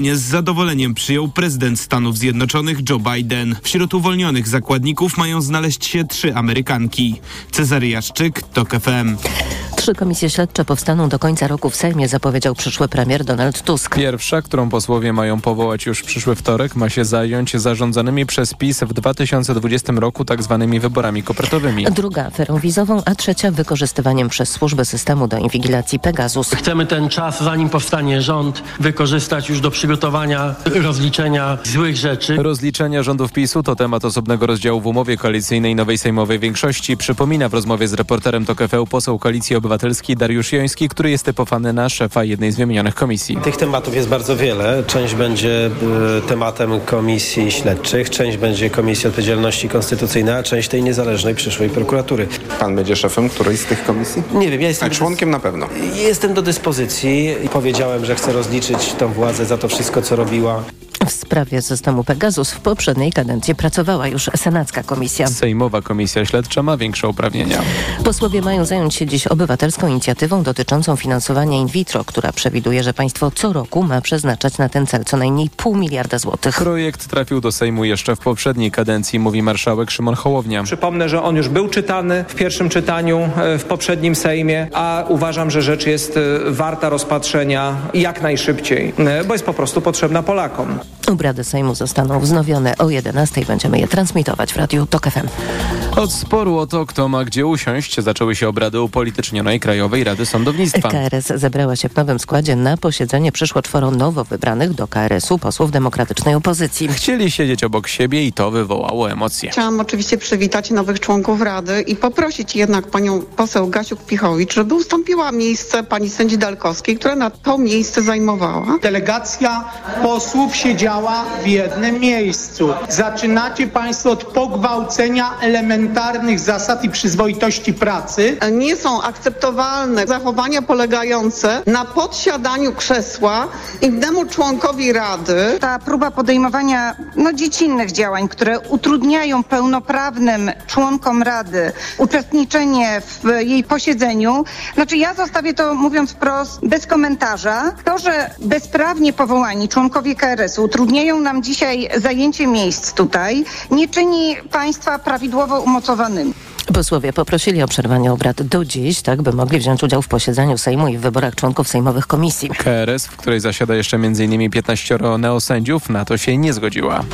z zadowoleniem przyjął prezydent Stanów Zjednoczonych Joe Biden. Wśród uwolnionych zakładników mają znaleźć się trzy Amerykanki. Cezary Jaszczyk, TOK FM. Trzy komisje śledcze powstaną do końca roku w Sejmie, zapowiedział przyszły premier Donald Tusk. Pierwsza, którą posłowie mają powołać już przyszły wtorek, ma się zająć zarządzanymi przez PiS w 2020 roku tzw. Tak wyborami kopertowymi. Druga aferą wizową, a trzecia wykorzystywaniem przez służby systemu do inwigilacji Pegasus. Chcemy ten czas, zanim powstanie rząd, wykorzystać już do przygotowania rozliczenia złych rzeczy. Rozliczenia rządów PiSu to temat osobnego rozdziału w umowie koalicyjnej nowej sejmowej większości. Przypomina w rozmowie z reporterem TOK FM poseł Koalicji Obywatelskiej Dariusz Joński, który jest typowany na szefa jednej z wymienionych komisji. Tych tematów jest bardzo wiele. Część będzie y, tematem komisji śledczych, część będzie Komisji Odpowiedzialności Konstytucyjnej, a część tej niezależnej przyszłej prokuratury. Pan będzie szefem którejś z tych komisji? Nie wiem, ja jestem... A członkiem na pewno. Jestem do dyspozycji i powiedziałem, że chcę rozliczyć tą władzę za to wszystko, co robiła. W sprawie systemu Pegasus w poprzedniej kadencji pracowała już Senacka Komisja. Sejmowa Komisja Śledcza ma większe uprawnienia. Posłowie mają zająć się dziś obywatelską inicjatywą dotyczącą finansowania in vitro, która przewiduje, że państwo co roku ma przeznaczać na ten cel co najmniej pół miliarda złotych. Projekt trafił do Sejmu jeszcze w poprzedniej kadencji, mówi marszałek Szymon Hołownia. Przypomnę, że on już był czytany w pierwszym czytaniu e, w poprzednim Sejmie, a uważam, że rzecz jest e, warta rozpatrzenia jak najszybciej, e, bo jest po prostu potrzebna Polakom. Obrady Sejmu zostaną wznowione o 11. Będziemy je transmitować w Radiu TOK FM. Od sporu o to, kto ma gdzie usiąść, zaczęły się obrady upolitycznionej Krajowej Rady Sądownictwa. KRS zebrała się w nowym składzie na posiedzenie. Przyszło czworo nowo wybranych do KRS-u posłów demokratycznej opozycji. Chcieli siedzieć obok siebie i to wywołało emocje. Chciałam oczywiście przywitać nowych członków Rady i poprosić jednak panią poseł Gasiuk-Pichowicz, żeby ustąpiła miejsce pani sędzi Dalkowskiej, która na to miejsce zajmowała. Delegacja posłów siedziała w jednym miejscu. Zaczynacie państwo od pogwałcenia elementarnych zasad i przyzwoitości pracy. Nie są akceptowalne zachowania polegające na podsiadaniu krzesła innemu członkowi Rady. Ta próba podejmowania no, dziecinnych działań, które utrudniają pełnoprawnym członkom Rady uczestniczenie w jej posiedzeniu, znaczy ja zostawię to, mówiąc wprost, bez komentarza. To, że bezprawnie powołani członkowie KRS-u utrudniają nam dzisiaj zajęcie miejsc tutaj, nie czyni państwa prawidłowo umocowanymi. Posłowie poprosili o przerwanie obrad do dziś, tak by mogli wziąć udział w posiedzeniu Sejmu i w wyborach członków sejmowych komisji. KRS, w której zasiada jeszcze m.in. 15 neosędziów, na to się nie zgodziła.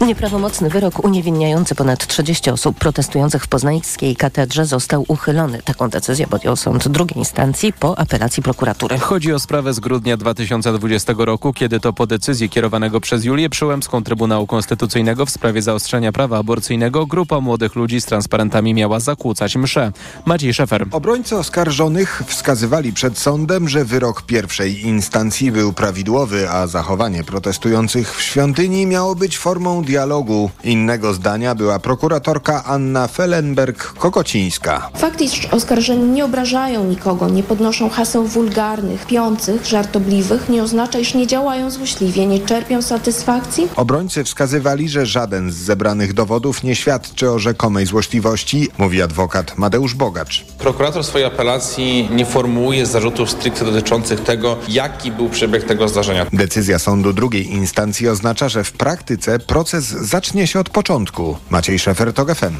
Nieprawomocny wyrok uniewinniający ponad 30 osób protestujących w poznańskiej katedrze został uchylony. Taką decyzję podjął sąd drugiej instancji po apelacji prokuratury. Chodzi o sprawę z grudnia 2020 roku, kiedy to po decyzji kierowanego przez Julię Przyłębską Trybunału Konstytucyjnego w sprawie zaostrzenia prawa aborcyjnego grupa młodych ludzi z transparentami miała zakłócać mszę. Maciej Szefer. Obrońcy oskarżonych wskazywali przed sądem, że wyrok pierwszej instancji był prawidłowy, a zachowanie protestujących w świątyni miało być formą dialogu. Innego zdania była prokuratorka Anna Fellenberg-Kokocińska. Fakt, iż oskarżeni nie obrażają nikogo, nie podnoszą haseł wulgarnych, piących, żartobliwych, nie oznacza, iż nie działają złośliwie, nie czerpią satysfakcji. Obrońcy wskazywali, że żaden z zebranych dowodów nie świadczy o rzekomej złośliwości, mówi adwokat Madeusz Bogacz. Prokurator w swojej apelacji nie formułuje zarzutów stricte dotyczących tego, jaki był przebieg tego zdarzenia. Decyzja sądu drugiej instancji oznacza, że w praktyce proces zacznie się od początku. Maciej Szefer, TOG FM.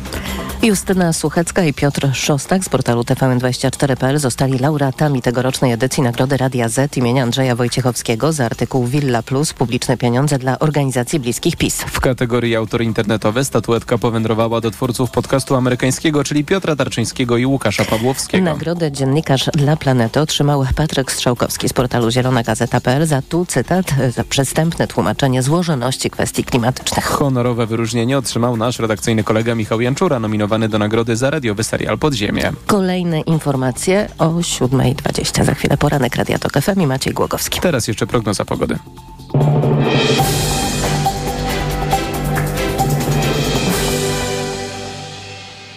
Justyna Suchecka i Piotr Szostak z portalu TVN24.pl zostali laureatami tegorocznej edycji Nagrody Radia Z imienia Andrzeja Wojciechowskiego za artykuł Villa Plus Publiczne pieniądze dla organizacji bliskich PiS. W kategorii autor internetowy statuetka powędrowała do twórców podcastu amerykańskiego, czyli Piotra Tarczyńskiego i Łukasza Pawłowskiego. Nagrodę dziennikarz dla Planety otrzymał Patryk Strzałkowski z portalu Zielona Gazeta.pl za tu cytat za przestępne tłumaczenie złożoności kwestii klimatycznych. Honorowe wyróżnienie otrzymał nasz redakcyjny kolega Michał Janczura, nominowany do nagrody za radiowy serial Podziemie. Kolejne informacje o 7.20. Za chwilę poranek Radia Tok FM i Maciej Głogowski. Teraz jeszcze prognoza pogody.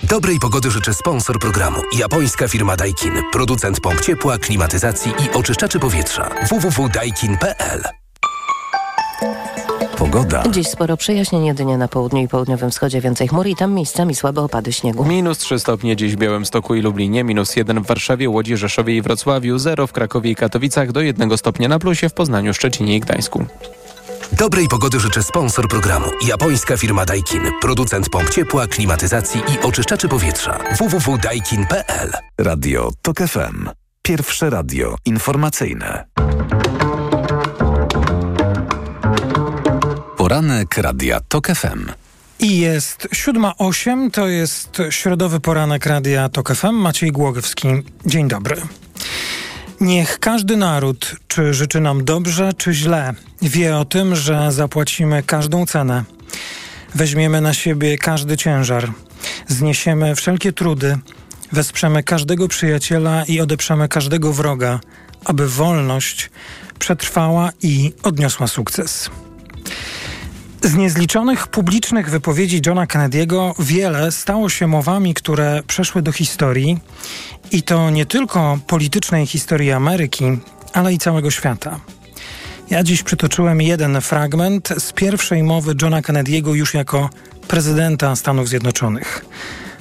Dobrej pogody życzy sponsor programu. Japońska firma Daikin. Producent pomp ciepła, klimatyzacji i oczyszczaczy powietrza. www.daikin.pl Pogoda. Dziś sporo przejaśnień jedynie na południu i południowym wschodzie więcej chmur i tam miejscami słabe opady śniegu. Minus 3 stopnie dziś w Białymstoku i Lublinie, minus 1 w Warszawie, Łodzi, Rzeszowie i Wrocławiu, 0 w Krakowie i Katowicach, do 1 stopnia na plusie w Poznaniu, Szczecinie i Gdańsku. Dobrej pogody życzę sponsor programu. Japońska firma Daikin. Producent pomp ciepła, klimatyzacji i oczyszczaczy powietrza. www.daikin.pl Radio TOK FM. Pierwsze radio informacyjne. Poranek Radia TOK FM. I jest siódma osiem, to jest środowy poranek Radia TOK FM. Maciej Głogowski. Dzień dobry. Niech każdy naród, czy życzy nam dobrze, czy źle, wie o tym, że zapłacimy każdą cenę. Weźmiemy na siebie każdy ciężar. Zniesiemy wszelkie trudy. Wesprzemy każdego przyjaciela i odeprzemy każdego wroga, aby wolność przetrwała i odniosła sukces. Z niezliczonych publicznych wypowiedzi Johna Kennedy'ego wiele stało się mowami, które przeszły do historii i to nie tylko politycznej historii Ameryki, ale i całego świata. Ja dziś przytoczyłem jeden fragment z pierwszej mowy Johna Kennedy'ego już jako prezydenta Stanów Zjednoczonych.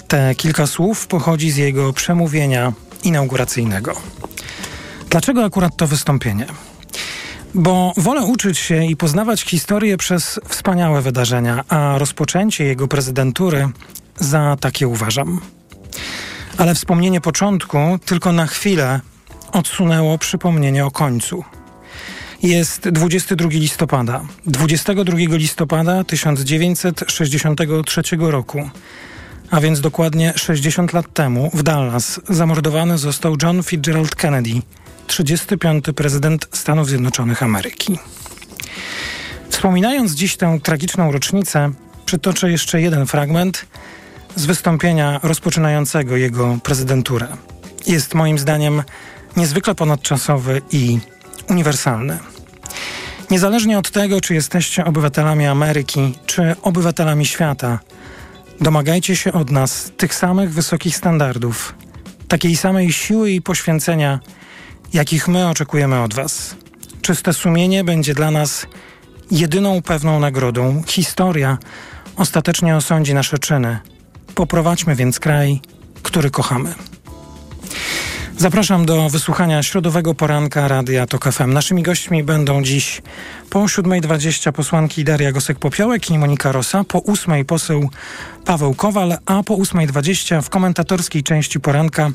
Te kilka słów pochodzi z jego przemówienia inauguracyjnego. Dlaczego akurat to wystąpienie? Bo wolę uczyć się i poznawać historię przez wspaniałe wydarzenia, a rozpoczęcie jego prezydentury za takie uważam. Ale wspomnienie początku tylko na chwilę odsunęło przypomnienie o końcu. Jest 22 listopada. 22 listopada 1963 roku, a więc dokładnie 60 lat temu w Dallas zamordowany został John Fitzgerald Kennedy, 35. prezydent Stanów Zjednoczonych Ameryki. Wspominając dziś tę tragiczną rocznicę, przytoczę jeszcze jeden fragment z wystąpienia rozpoczynającego jego prezydenturę. Jest moim zdaniem niezwykle ponadczasowy i uniwersalny. Niezależnie od tego, czy jesteście obywatelami Ameryki, czy obywatelami świata, domagajcie się od nas tych samych wysokich standardów, takiej samej siły i poświęcenia, jakich my oczekujemy od Was. Czyste sumienie będzie dla nas jedyną pewną nagrodą. Historia ostatecznie osądzi nasze czyny. Poprowadźmy więc kraj, który kochamy. Zapraszam do wysłuchania środowego poranka Radia TOK FM. Naszymi gośćmi będą dziś po 7.20 posłanki Daria Gosek-Popiołek i Monika Rosa, po 8.00 poseł Paweł Kowal, a po 8.20 w komentatorskiej części poranka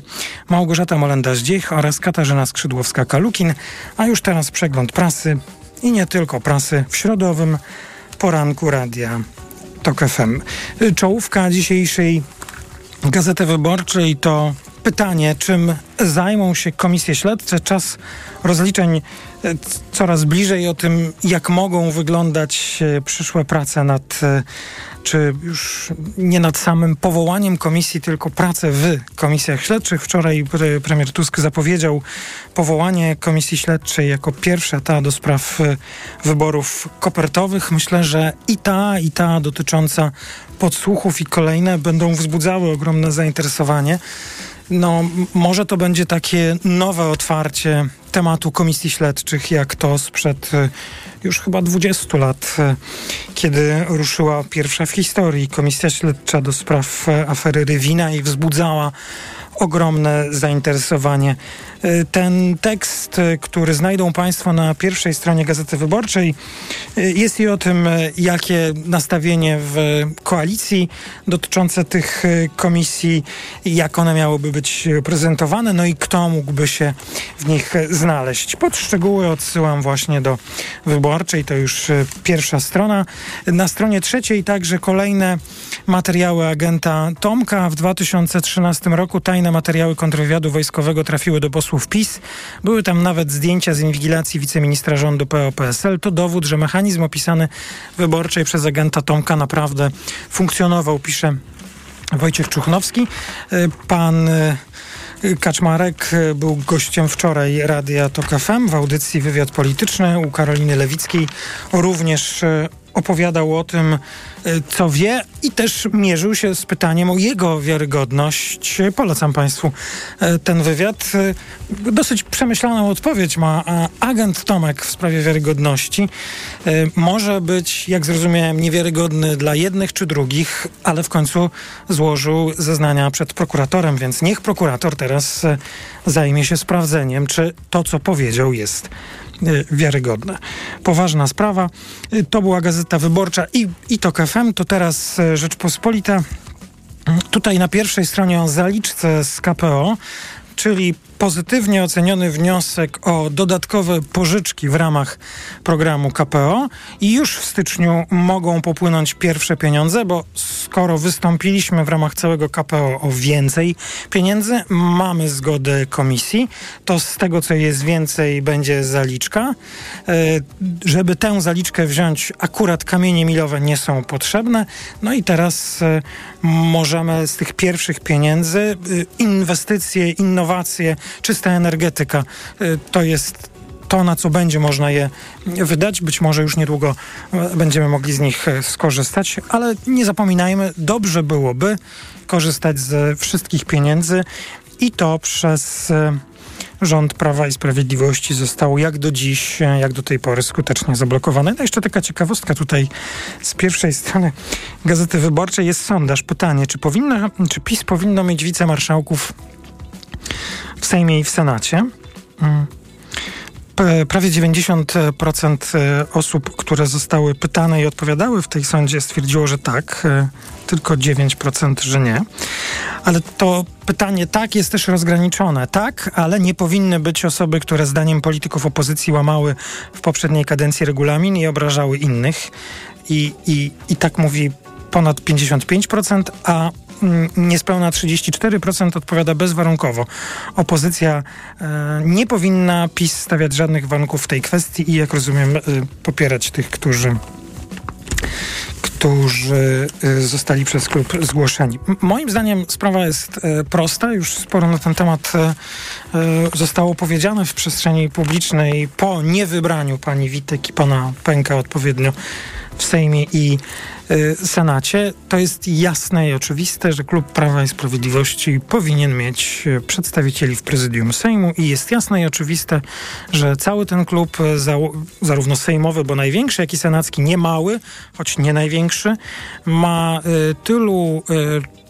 Małgorzata Molenda-Zdziech oraz Katarzyna Skrzydłowska-Kalukin, a już teraz przegląd prasy i nie tylko prasy w środowym poranku Radia TOK FM. Czołówka dzisiejszej Gazety Wyborczej to pytanie, czym zajmą się komisje śledcze. Czas rozliczeń e, coraz bliżej o tym, jak mogą wyglądać e, przyszłe prace nad, e, czy już nie nad samym powołaniem komisji, tylko prace w komisjach śledczych. Wczoraj premier Tusk zapowiedział powołanie komisji śledczej jako pierwsza ta do spraw wyborów kopertowych. Myślę, że i ta, i ta dotycząca podsłuchów i kolejne będą wzbudzały ogromne zainteresowanie. No, może to będzie takie nowe otwarcie tematu komisji śledczych, jak to sprzed e, już chyba 20 lat, e, kiedy ruszyła pierwsza w historii komisja śledcza do spraw e, afery Rywina i wzbudzała ogromne zainteresowanie. E, ten tekst, e, który znajdą Państwo na pierwszej stronie Gazety Wyborczej, e, jest i o tym, jakie nastawienie w koalicji dotyczące tych komisji, jak one miałyby być prezentowane, no i kto mógłby się w nich znaleźć. Pod szczegóły odsyłam właśnie do Wyborczej, to już pierwsza strona. Na stronie trzeciej także kolejne materiały agenta Tomka. W 2013 roku tajne materiały kontrwywiadu wojskowego trafiły do posłów PiS. Były tam nawet zdjęcia z inwigilacji wiceministra rządu PO-PSL. To dowód, że mechanizm opisany wyborczej przez agenta Tomka naprawdę funkcjonował, pisze Wojciech Czuchnowski. Pan Kaczmarek był gościem wczoraj Radia TOK FM w audycji Wywiad Polityczny u Karoliny Lewickiej. Również opowiadał o tym, co wie i też mierzył się z pytaniem o jego wiarygodność. Polecam Państwu ten wywiad. Dosyć przemyślaną odpowiedź ma agent Tomek w sprawie wiarygodności. Może być, jak zrozumiałem, niewiarygodny dla jednych czy drugich, ale w końcu złożył zeznania przed prokuratorem, więc niech prokurator teraz zajmie się sprawdzeniem, czy to, co powiedział, jest wiarygodne. Poważna sprawa. To była Gazeta Wyborcza i, i TOK FM. To teraz Rzeczpospolita. Tutaj na pierwszej stronie o zaliczce z KPO, czyli pozytywnie oceniony wniosek o dodatkowe pożyczki w ramach programu KPO i już w styczniu mogą popłynąć pierwsze pieniądze, bo skoro wystąpiliśmy w ramach całego KPO o więcej pieniędzy, mamy zgodę komisji, to z tego, co jest więcej, będzie zaliczka. E, żeby tę zaliczkę wziąć, akurat kamienie milowe nie są potrzebne. No i teraz e, możemy z tych pierwszych pieniędzy e, inwestycje, innowacje, czysta energetyka to jest to, na co będzie można je wydać. Być może już niedługo będziemy mogli z nich skorzystać, ale nie zapominajmy, dobrze byłoby korzystać ze wszystkich pieniędzy i to przez rząd Prawa i Sprawiedliwości został jak do dziś, jak do tej pory skutecznie zablokowany. No jeszcze taka ciekawostka tutaj z pierwszej strony Gazety Wyborczej jest sondaż. Pytanie, czy, powinna, czy PiS powinno mieć wicemarszałków w Sejmie i w Senacie. Mm. Prawie 90% e, osób, które zostały pytane i odpowiadały w tej sądzie, stwierdziło, że tak, e, tylko 9%, że nie. Ale to pytanie tak jest też rozgraniczone. Tak, ale nie powinny być osoby, które zdaniem polityków opozycji łamały w poprzedniej kadencji regulamin i obrażały innych. I, i, i tak mówi ponad 55%, a niespełna 34% odpowiada bezwarunkowo. Opozycja e, nie powinna PiS stawiać żadnych warunków w tej kwestii i jak rozumiem e, popierać tych, którzy którzy e, zostali przez klub zgłoszeni. Moim zdaniem sprawa jest prosta. Już sporo na ten temat zostało powiedziane w przestrzeni publicznej po niewybraniu pani Witek i pana Pęka odpowiednio w Sejmie i Senacie. To jest jasne i oczywiste, że Klub Prawa i Sprawiedliwości powinien mieć y, przedstawicieli w prezydium Sejmu i jest jasne i oczywiste, że cały ten klub, y, zarówno sejmowy, bo największy, jak i senacki, nie mały, choć nie największy, ma tylu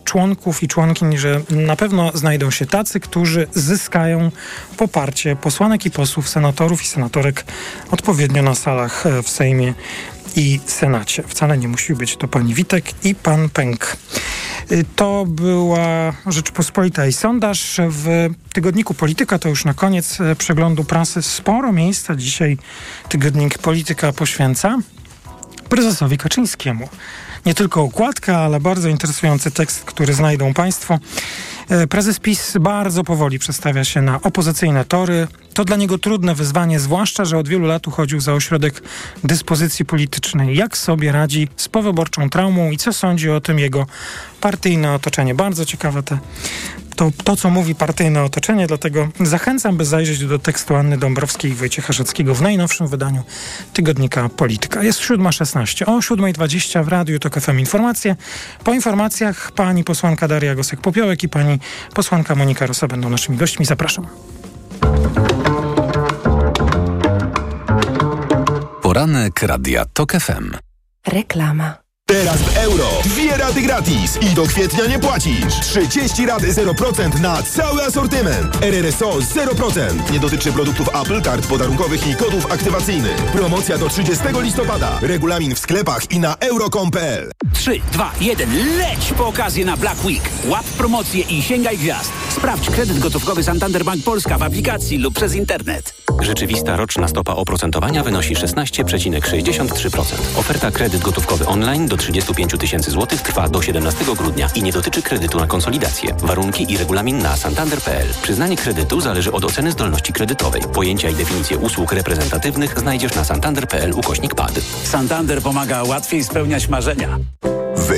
członków i członkiń, że na pewno znajdą się tacy, którzy zyskają poparcie posłanek i posłów, senatorów i senatorek odpowiednio na salach w Sejmie i Senacie. Wcale nie musi być to pani Witek i pan Pęk. Y, to była Rzeczpospolita i sondaż. W tygodniku Polityka to już na koniec e, przeglądu prasy sporo miejsca dzisiaj tygodnik Polityka poświęca prezesowi Kaczyńskiemu. Nie tylko układka, ale bardzo interesujący tekst, który znajdą Państwo. E, prezes PiS bardzo powoli przestawia się na opozycyjne tory. To dla niego trudne wyzwanie, zwłaszcza, że od wielu lat uchodził za ośrodek dyspozycji politycznej. Jak sobie radzi z powyborczą traumą i co sądzi o tym jego partyjne otoczenie? Bardzo ciekawe te to, to, co mówi partyjne otoczenie, dlatego zachęcam, by zajrzeć do tekstu Anny Dąbrowskiej i Wojciecha Rzeckiego w najnowszym wydaniu tygodnika Polityka. Jest 7.16. O 7.20 w Radiu to FM Informacje. Po informacjach pani posłanka Daria Gosek-Popiołek i pani posłanka Monika Rosa będą naszymi gośćmi. Zapraszam. Poranek Radia TOK FM. Reklama. Teraz w euro. Dwie rady gratis i do kwietnia nie płacisz. 30 rady 0% na cały asortyment. RRSO 0%. Nie dotyczy produktów Apple, kart podarunkowych i kodów aktywacyjnych. Promocja do 30 listopada. Regulamin w sklepach i na euro.com.pl 3, 2, 1. Leć po okazję na Black Week. Łap promocję i sięgaj gwiazd. Sprawdź kredyt gotówkowy Santander Bank Polska w aplikacji lub przez internet. Rzeczywista roczna stopa oprocentowania wynosi 16,63%. Oferta kredyt gotówkowy online do 35 tysięcy złotych trwa do 17 grudnia i nie dotyczy kredytu na konsolidację. Warunki i regulamin na santander.pl. Przyznanie kredytu zależy od oceny zdolności kredytowej. Pojęcia i definicje usług reprezentatywnych znajdziesz na santander.pl ukośnik PAD. Santander pomaga łatwiej spełniać marzenia.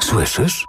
Słyszysz?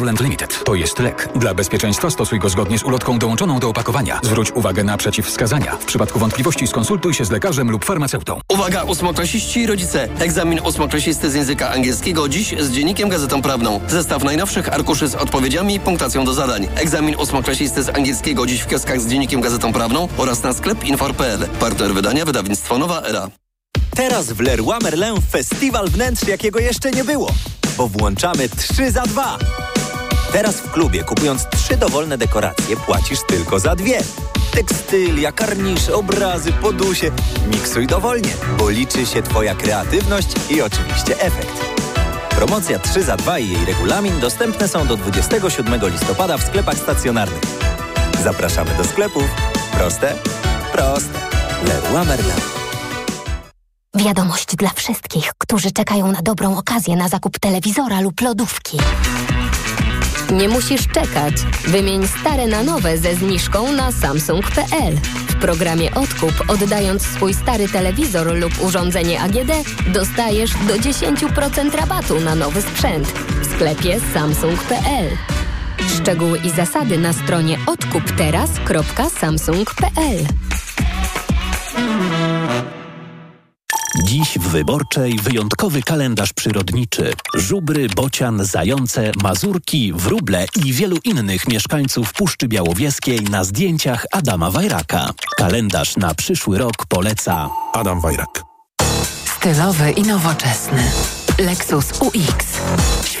Ireland Limited. To jest lek. Dla bezpieczeństwa stosuj go zgodnie z ulotką dołączoną do opakowania. Zwróć uwagę na przeciwwskazania. W przypadku wątpliwości skonsultuj się z lekarzem lub farmaceutą. Uwaga, ósmoklasiści i rodzice. Egzamin ósmoklasisty z języka angielskiego dziś z dziennikiem Gazetą Prawną. Zestaw najnowszych arkuszy z odpowiedziami i punktacją do zadań. Egzamin ósmoklasisty z angielskiego dziś w kioskach z dziennikiem Gazetą Prawną oraz na sklep infor.pl. Partner wydania wydawnictwo Nowa Era. Teraz w Leroy Merlin festiwal wnętrz, jakiego jeszcze nie było, bo włączamy 3 za 2. Teraz w klubie, kupując trzy dowolne dekoracje, płacisz tylko za dwie. Tekstylia, karnisze, obrazy, podusie. Miksuj dowolnie, bo liczy się Twoja kreatywność i oczywiście efekt. Promocja 3 za 2 i jej regulamin dostępne są do 27 listopada w sklepach stacjonarnych. Zapraszamy do sklepów. Proste? Proste. Leroy Merlin. Wiadomość dla wszystkich, którzy czekają na dobrą okazję na zakup telewizora lub lodówki. Nie musisz czekać. Wymień stare na nowe ze zniżką na samsung.pl. W programie Odkup, oddając swój stary telewizor lub urządzenie AGD, dostajesz do 10% rabatu na nowy sprzęt. W sklepie samsung.pl. Szczegóły i zasady na stronie odkupteraz.samsung.pl. Dziś w Wyborczej wyjątkowy kalendarz przyrodniczy. Żubry, bocian, zające, mazurki, wróble i wielu innych mieszkańców Puszczy Białowieskiej na zdjęciach Adama Wajraka. Kalendarz na przyszły rok poleca Adam Wajrak. Stylowy i nowoczesny. Lexus UX.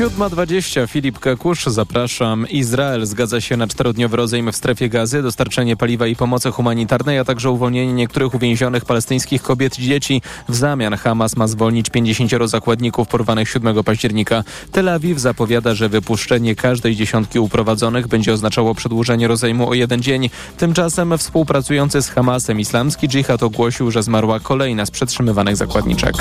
7.20 Filip Kakusz, zapraszam. Izrael zgadza się na czterodniowy rozejm w strefie gazy, dostarczenie paliwa i pomocy humanitarnej, a także uwolnienie niektórych uwięzionych palestyńskich kobiet i dzieci. W zamian Hamas ma zwolnić 50 zakładników porwanych 7 października. Tel Awiw zapowiada, że wypuszczenie każdej dziesiątki uprowadzonych będzie oznaczało przedłużenie rozejmu o jeden dzień. Tymczasem współpracujący z Hamasem islamski dżihad ogłosił, że zmarła kolejna z przetrzymywanych zakładniczek.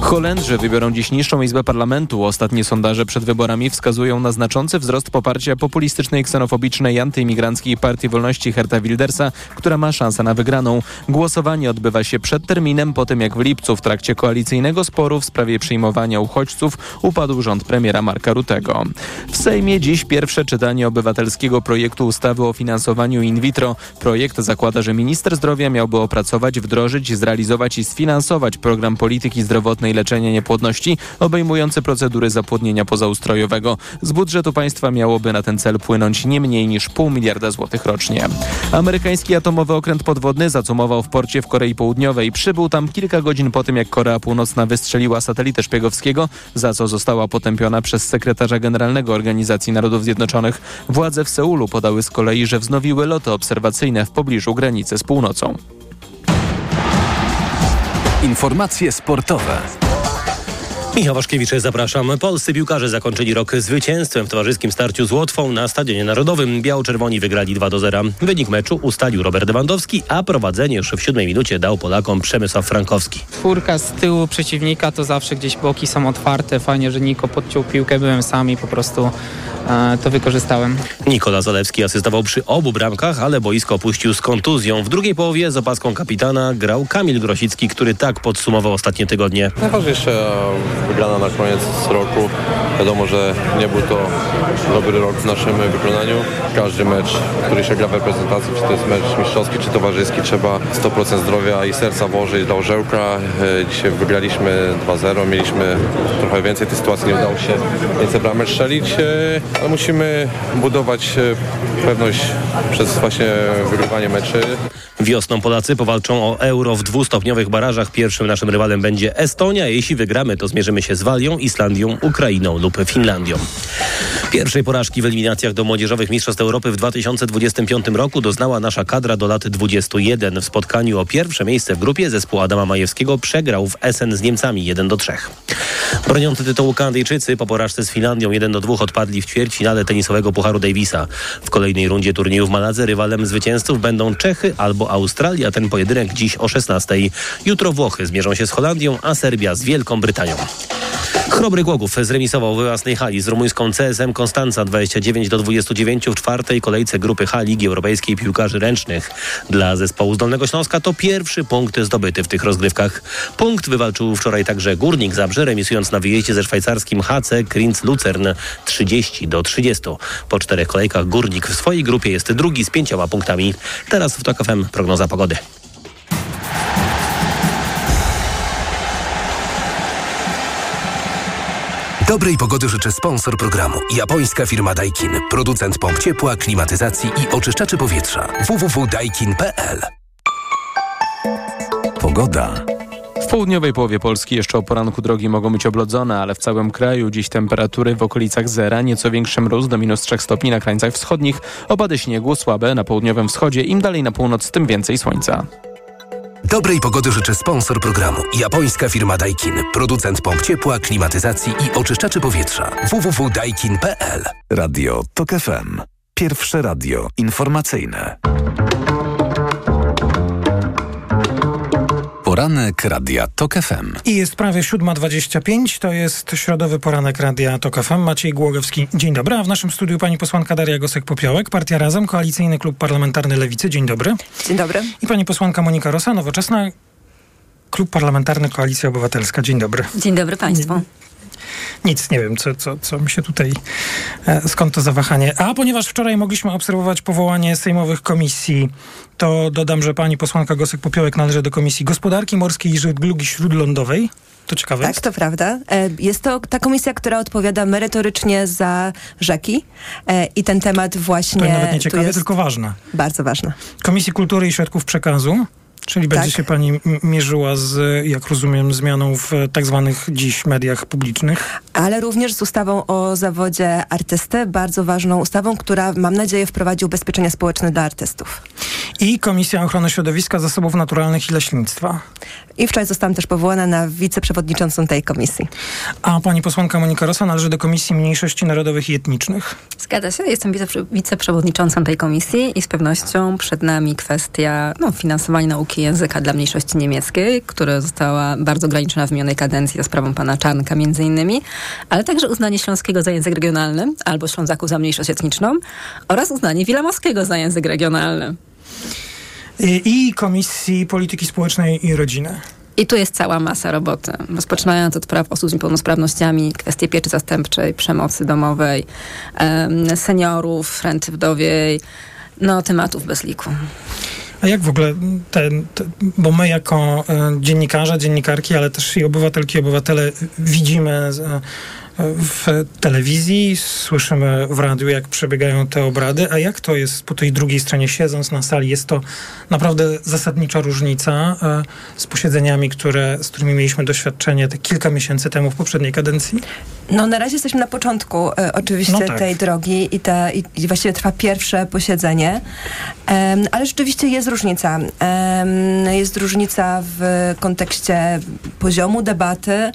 Holendrzy wybiorą dziś niższą izbę parlamentu. Ostatnie sondaże przed wyborami wskazują na znaczący wzrost poparcia populistycznej, ksenofobicznej antyimigranckiej Partii Wolności Herta Wildersa, która ma szansę na wygraną. Głosowanie odbywa się przed terminem, po tym jak w lipcu w trakcie koalicyjnego sporu w sprawie przyjmowania uchodźców upadł rząd premiera Marka Rutego. W Sejmie dziś pierwsze czytanie obywatelskiego projektu ustawy o finansowaniu in vitro. Projekt zakłada, że minister zdrowia miałby opracować, wdrożyć, zrealizować i sfinansować program polityki zdrowotnej leczenia niepłodności obejmujący procedury zapłodnienia pozaustrojowego. Z budżetu państwa miałoby na ten cel płynąć nie mniej niż pół miliarda złotych rocznie. Amerykański atomowy okręt podwodny zacumował w porcie w Korei Południowej. Przybył tam kilka godzin po tym, jak Korea Północna wystrzeliła satelitę szpiegowskiego, za co została potępiona przez sekretarza generalnego Organizacji Narodów Zjednoczonych. Władze w Seulu podały z kolei, że wznowiły loty obserwacyjne w pobliżu granicy z północą. Informacje sportowe. Michał Waszkiewicz, zapraszam. Polscy piłkarze zakończyli rok zwycięstwem w towarzyskim starciu z Łotwą na Stadionie Narodowym. Biało-czerwoni wygrali 2 do 0. Wynik meczu ustalił Robert Lewandowski, a prowadzenie już w siódmej minucie dał Polakom Przemysław Frankowski. Czwórka z tyłu przeciwnika to zawsze gdzieś boki są otwarte. Fajnie, że Niko podciął piłkę, byłem sam i po prostu e, to wykorzystałem. Nikola Zalewski asystował przy obu bramkach, ale boisko opuścił z kontuzją. W drugiej połowie z opaską kapitana grał Kamil Grosicki, który tak podsumował ostatnie tygodnie. Najważniejsze wygrana na koniec roku. Wiadomo, że nie był to dobry rok w naszym wykonaniu. Każdy mecz, który się gra w reprezentacji, czy to jest mecz mistrzowski, czy towarzyski, trzeba 100% zdrowia i serca włożyć do orzełka. E, Dzisiaj wygraliśmy 2-0, mieliśmy trochę więcej tych sytuacji, nie udało się więcej bramek strzelić, ale musimy budować e, pewność przez właśnie wygrywanie meczy. Wiosną Polacy powalczą o euro w dwustopniowych barażach. Pierwszym naszym rywalem będzie Estonia. Jeśli wygramy, to zmierzymy się z Walią, Islandią, Ukrainą lub Finlandią. Pierwszej porażki w eliminacjach do Młodzieżowych Mistrzostw Europy w 2025 roku doznała nasza kadra do lat 21. W spotkaniu o pierwsze miejsce w grupie zespół Adama Majewskiego przegrał w Essen z Niemcami 1 do 3. Broniący tytułu Kanadyjczycy po porażce z Finlandią 1 do 2 odpadli w ćwierćfinale tenisowego Pucharu Davisa. W kolejnej rundzie turnieju w Maladze rywalem zwycięzców będą Czechy albo Australia. Ten pojedynek dziś o 16. Jutro Włochy zmierzą się z Holandią, a Serbia z Wielką Brytanią. Chrobry Głogów zremisował w własnej hali z rumuńską CSM Konstanca 29 do 29 w czwartej kolejce grupy H Ligi Europejskiej Piłkarzy Ręcznych. Dla zespołu z Dolnego Śląska to pierwszy punkt zdobyty w tych rozgrywkach. Punkt wywalczył wczoraj także Górnik Zabrze, remisując na wyjeździe ze szwajcarskim HC Krinz Lucern 30 do 30. Po czterech kolejkach Górnik w swojej grupie jest drugi z pięcioma punktami. Teraz w TOK FM prognoza pogody. Dobrej pogody życzę sponsor programu. Japońska firma Daikin. Producent pomp ciepła, klimatyzacji i oczyszczaczy powietrza. www.daikin.pl Pogoda. W południowej połowie Polski jeszcze o poranku drogi mogą być oblodzone, ale w całym kraju dziś temperatury w okolicach zera, nieco większy mróz do minus 3 stopni na krańcach wschodnich, opady śniegu słabe na południowym wschodzie, im dalej na północ, tym więcej słońca. Dobrej pogody życzę sponsor programu. Japońska firma Daikin. Producent pomp ciepła, klimatyzacji i oczyszczaczy powietrza. www.daikin.pl Radio TOK FM. Pierwsze radio informacyjne. Poranek Radia TOK FM. I jest prawie 7.25, to jest środowy poranek Radia TOK FM. Maciej Głogowski, dzień dobry. A w naszym studiu pani posłanka Daria Gosek-Popiołek, Partia Razem, Koalicyjny Klub Parlamentarny Lewicy. Dzień dobry. Dzień dobry. I pani posłanka Monika Rosa, Nowoczesna, Klub Parlamentarny Koalicja Obywatelska. Dzień dobry. Dzień dobry Państwu. Nic, nie wiem, co, co, co mi się tutaj, e, skąd to zawahanie. A ponieważ wczoraj mogliśmy obserwować powołanie sejmowych komisji, to dodam, że pani posłanka Gosek-Popiołek należy do Komisji Gospodarki Morskiej i Żeglugi Śródlądowej. To ciekawe Tak, jest. to prawda. E, Jest to ta komisja, która odpowiada merytorycznie za rzeki e, i ten temat właśnie To nawet nie ciekawe, tylko ważne. bardzo ważny. Komisji Kultury i Środków Przekazu, czyli będzie Tak. się pani mierzyła z, jak rozumiem, zmianą w tak zwanych dziś mediach publicznych. Ale również z ustawą o zawodzie artysty, bardzo ważną ustawą, która mam nadzieję wprowadzi ubezpieczenia społeczne dla artystów. I Komisja Ochrony Środowiska, Zasobów Naturalnych i Leśnictwa. I wczoraj zostałam też powołana na wiceprzewodniczącą tej komisji. A pani posłanka Monika Rosa należy do Komisji Mniejszości Narodowych i Etnicznych. Zgadza się, jestem wiceprze- wiceprzewodniczącą tej komisji i z pewnością przed nami kwestia no, finansowania nauki języka dla mniejszości niemieckiej, która została bardzo ograniczona w minionej kadencji za sprawą pana Czarnka między innymi, ale także uznanie śląskiego za język regionalny albo Ślązaków za mniejszość etniczną oraz uznanie wilamowskiego za język regionalny. I, Komisji Polityki Społecznej i Rodziny. I tu jest cała masa roboty. Rozpoczynając od praw osób z niepełnosprawnościami, kwestie pieczy zastępczej, przemocy domowej, seniorów, renty wdowiej, no tematów bez liku. A jak w ogóle ten, te, bo my jako e, dziennikarze, dziennikarki, ale też i obywatelki, obywatele widzimy e, w telewizji, słyszymy w radiu, jak przebiegają te obrady, a jak to jest po tej drugiej stronie, siedząc na sali? Jest to naprawdę zasadnicza różnica e, z posiedzeniami, które, z którymi mieliśmy doświadczenie te kilka miesięcy temu w poprzedniej kadencji? No na razie jesteśmy na początku e, oczywiście no tak. tej drogi i, te, i, i, właściwie trwa pierwsze posiedzenie, ale rzeczywiście jest różnica. Jest różnica w kontekście poziomu debaty,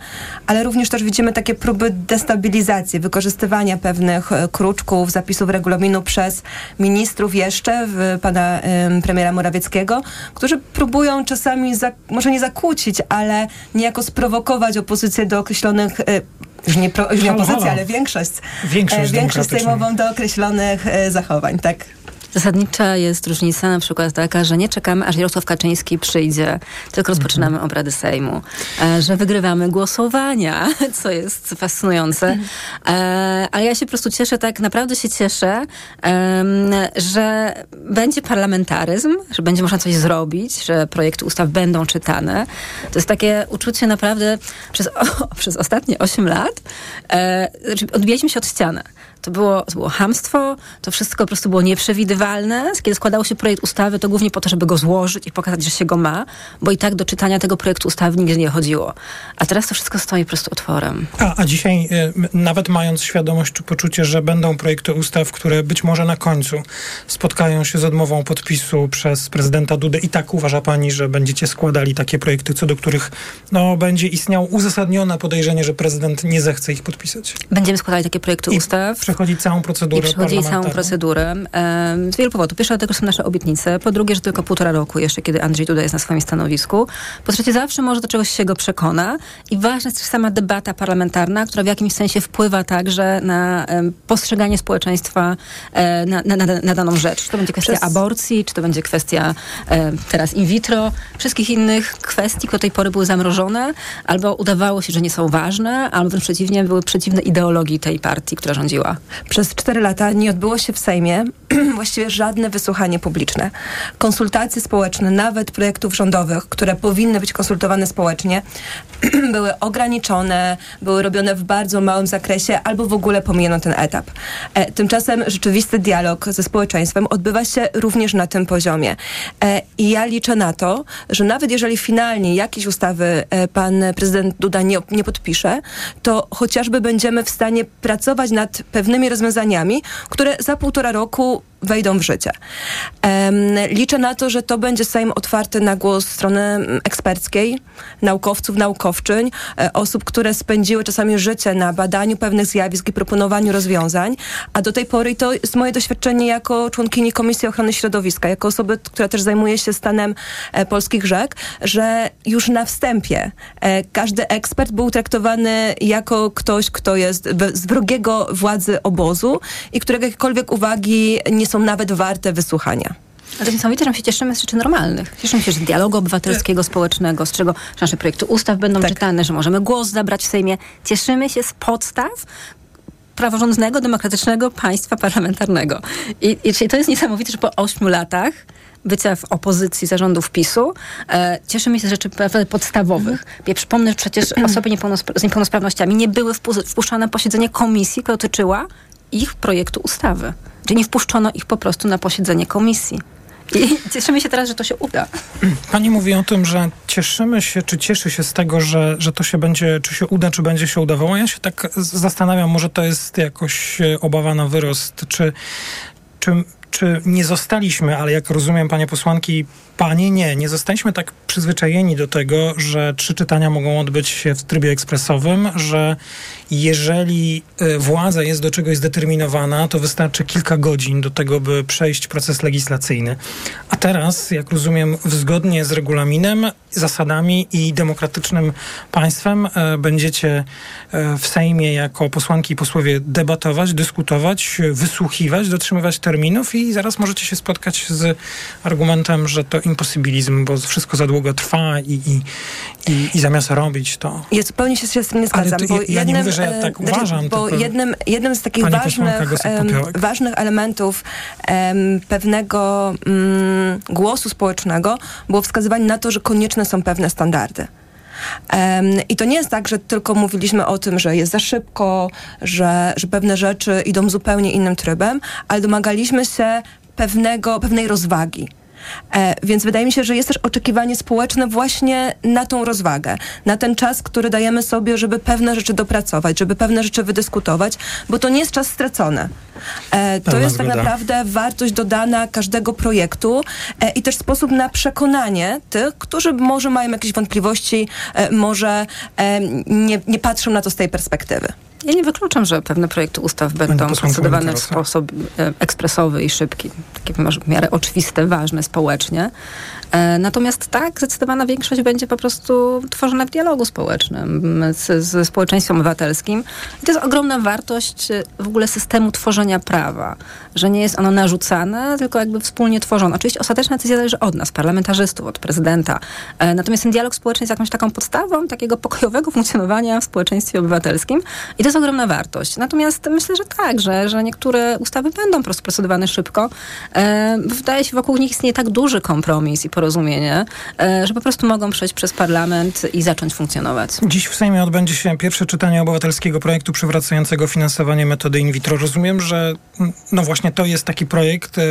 ale również też widzimy takie próby destabilizacji, wykorzystywania pewnych e, kruczków, zapisów regulaminu przez ministrów jeszcze, w pana premiera Morawieckiego, którzy próbują czasami, za, może nie zakłócić, ale niejako sprowokować opozycję do określonych y, już nie, pro, już nie opozycja, ale większość, większość, e, większość sejmową do określonych e, zachowań, tak. Zasadnicza jest różnica na przykład taka, że nie czekamy, aż Jarosław Kaczyński przyjdzie, tylko rozpoczynamy mhm. obrady Sejmu. E, że wygrywamy głosowania, co jest fascynujące. Mhm. E, ale ja się po prostu cieszę, tak naprawdę się cieszę, że będzie parlamentaryzm, że będzie można coś zrobić, że projekty ustaw będą czytane. To jest takie uczucie naprawdę przez, o, przez ostatnie 8 lat. E, znaczy odbijaliśmy się od ściany. To było, to było hamstwo, to wszystko po prostu było nieprzewidywalne. Kiedy składało się projekt ustawy, to głównie po to, żeby go złożyć i pokazać, że się go ma, bo i tak do czytania tego projektu ustawy nigdy nie chodziło. A teraz to wszystko stoi po prostu otworem. A, a dzisiaj, y, nawet mając świadomość czy poczucie, że będą projekty ustaw, które być może na końcu spotkają się z odmową podpisu przez prezydenta Dudę i tak uważa pani, że będziecie składali takie projekty, co do których no, będzie istniało uzasadnione podejrzenie, że prezydent nie zechce ich podpisać? Będziemy składali takie projekty I ustaw przechodzi całą procedurę I przechodzi całą procedurę. Z wielu powodów. Pierwsze, dlatego są nasze obietnice. Po drugie, że tylko półtora roku jeszcze, kiedy Andrzej Duda jest na swoim stanowisku. Po trzecie, zawsze może do czegoś się go przekona. I ważna jest też sama debata parlamentarna, która w jakimś sensie wpływa także na postrzeganie społeczeństwa e, na, na, na, na, daną rzecz. Czy to będzie kwestia Przez... aborcji, czy to będzie kwestia e, teraz in vitro, wszystkich innych kwestii, które do tej pory były zamrożone, albo udawało się, że nie są ważne, albo wręcz przeciwnie, były przeciwne ideologii tej partii, która rządziła. Przez cztery lata nie odbyło się w Sejmie właściwie żadne wysłuchanie publiczne. Konsultacje społeczne, nawet projektów rządowych, które powinny być konsultowane społecznie, były ograniczone, były robione w bardzo małym zakresie albo w ogóle pomijano ten etap. E, tymczasem rzeczywisty dialog ze społeczeństwem odbywa się również na tym poziomie. E, I ja liczę na to, że nawet jeżeli finalnie jakieś ustawy e, pan prezydent Duda nie, nie podpisze, to chociażby będziemy w stanie pracować nad pewnymi rozwiązaniami, które za półtora roku wejdą w życie. liczę na to, że to będzie Sejm otwarty na głos strony eksperckiej, naukowców, naukowczyń, e, osób, które spędziły czasami życie na badaniu pewnych zjawisk i proponowaniu rozwiązań, a do tej pory to jest moje doświadczenie jako członkini Komisji Ochrony Środowiska, jako osoby, która też zajmuje się stanem e, polskich rzek, że już na wstępie e, każdy ekspert był traktowany jako ktoś, kto jest z wrogiego władzy obozu i którego jakiekolwiek uwagi nie są nawet warte wysłuchania. Ale to niesamowite, że się cieszymy z rzeczy normalnych. Cieszymy się z dialogu obywatelskiego, społecznego, z czego nasze projekty ustaw będą tak. czytane, że możemy głos zabrać w Sejmie. Cieszymy się z podstaw, praworządnego, demokratycznego państwa parlamentarnego. I, i to jest niesamowite, że po ośmiu latach bycia w opozycji zarządów PiSu, e, cieszymy się z rzeczy podstawowych. Mhm. Ja przypomnę, że przecież osoby niepełnospra z niepełnosprawnościami nie były wpuszczane na posiedzenie komisji, która dotyczyła ich projektu ustawy. Czyli nie wpuszczono ich po prostu na posiedzenie komisji. I cieszymy się teraz, że to się uda. Pani mówi o tym, że cieszymy się, czy cieszy się z tego, że, że to się będzie, czy się uda, czy będzie się udawało. Ja się tak zastanawiam, może to jest jakoś e, obawa na wyrost, czy, czy, czy nie zostaliśmy, ale jak rozumiem, panie posłanki, panie, nie, nie zostaliśmy tak przyzwyczajeni do tego, że trzy czytania mogą odbyć się w trybie ekspresowym, że jeżeli e, władza jest do czegoś zdeterminowana, to wystarczy kilka godzin do tego, by przejść proces legislacyjny. A teraz, jak rozumiem, zgodnie z regulaminem, zasadami i demokratycznym państwem e, będziecie e, w Sejmie jako posłanki i posłowie debatować, dyskutować, wysłuchiwać, dotrzymywać terminów i zaraz możecie się spotkać z argumentem, że to imposybilizm, bo wszystko za długo trwa i, i, i, i zamiast robić to... Ja zupełnie się, z tym nie zgadzam. To, ja, ja nie mówię, że ja tak znaczy, uważam. Bo jednym, jednym z takich ważnych, ważnych elementów um, pewnego um, głosu społecznego było wskazywanie na to, że konieczne są pewne standardy. I to nie jest tak, że tylko mówiliśmy o tym, że jest za szybko, że, że pewne rzeczy idą zupełnie innym trybem, ale domagaliśmy się pewnego, pewnej rozwagi. E, więc wydaje mi się, że jest też oczekiwanie społeczne właśnie na tą rozwagę, na ten czas, który dajemy sobie, żeby pewne rzeczy dopracować, żeby pewne rzeczy wydyskutować, bo to nie jest czas stracony. E, to jest tak naprawdę wartość dodana każdego projektu e, i też sposób na przekonanie tych, którzy może mają jakieś wątpliwości, może nie, nie patrzą na to z tej perspektywy. Ja nie wykluczam, że pewne projekty ustaw będą procedowane w sposób e, ekspresowy i szybki, takie w miarę oczywiste, ważne społecznie. E, natomiast tak, zdecydowana większość będzie po prostu tworzona w dialogu społecznym z, ze społeczeństwem obywatelskim. I to jest ogromna wartość e, w ogóle systemu tworzenia prawa, że nie jest ono narzucane, tylko jakby wspólnie tworzone. Oczywiście ostateczna decyzja zależy od nas, parlamentarzystów, od prezydenta. E, natomiast ten dialog społeczny jest jakąś taką podstawą takiego pokojowego funkcjonowania w społeczeństwie obywatelskim i to jest ogromna wartość. Natomiast myślę, że tak, że, że niektóre ustawy będą procedowane szybko. Wydaje się, wokół nich istnieje tak duży kompromis i porozumienie, e, że po prostu mogą przejść przez parlament i zacząć funkcjonować. Dziś w Sejmie odbędzie się pierwsze czytanie obywatelskiego projektu przywracającego finansowanie metody in vitro. Rozumiem, że mm, no właśnie to jest taki projekt, e,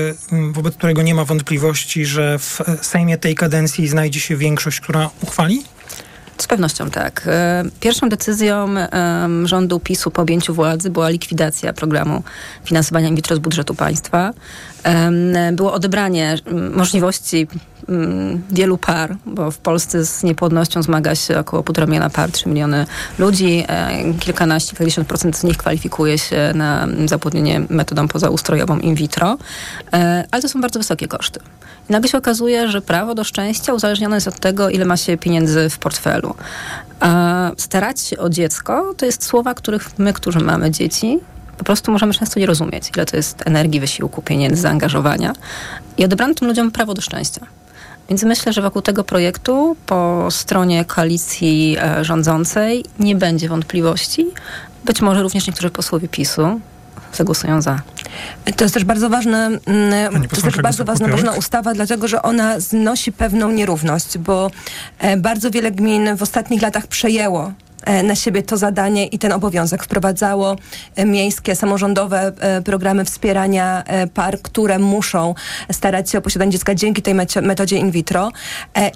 wobec którego nie ma wątpliwości, że w Sejmie tej kadencji znajdzie się większość, która uchwali? Z pewnością tak. E, pierwszą decyzją rządu PiSu po objęciu władzy była likwidacja programu finansowania in vitro z budżetu państwa. Było odebranie możliwości wielu par, bo w Polsce z niepłodnością zmaga się około półtora miliona par, 3 miliony ludzi. E, kilkanaście, kilkadziesiąt procent z nich kwalifikuje się na zapłodnienie metodą pozaustrojową in vitro, e, ale to są bardzo wysokie koszty. I nagle się okazuje, że prawo do szczęścia uzależnione jest od tego, ile ma się pieniędzy w portfelu. A starać się o dziecko to jest słowa, których my, którzy mamy dzieci, po prostu możemy często nie rozumieć, ile to jest energii, wysiłku, pieniędzy, zaangażowania. I odebrano tym ludziom prawo do szczęścia. Więc myślę, że wokół tego projektu po stronie koalicji e, rządzącej nie będzie wątpliwości. Być może również niektórzy posłowie PiSu zagłosują za. To jest też bardzo ważne, mm, to jest też bardzo ważna, ważna ustawa, dlatego że ona znosi pewną nierówność, bo e, bardzo wiele gmin w ostatnich latach przejęło na siebie to zadanie i ten obowiązek. Wprowadzało e, miejskie, samorządowe e, programy wspierania par, które muszą starać się o posiadanie dziecka dzięki tej metodzie in vitro.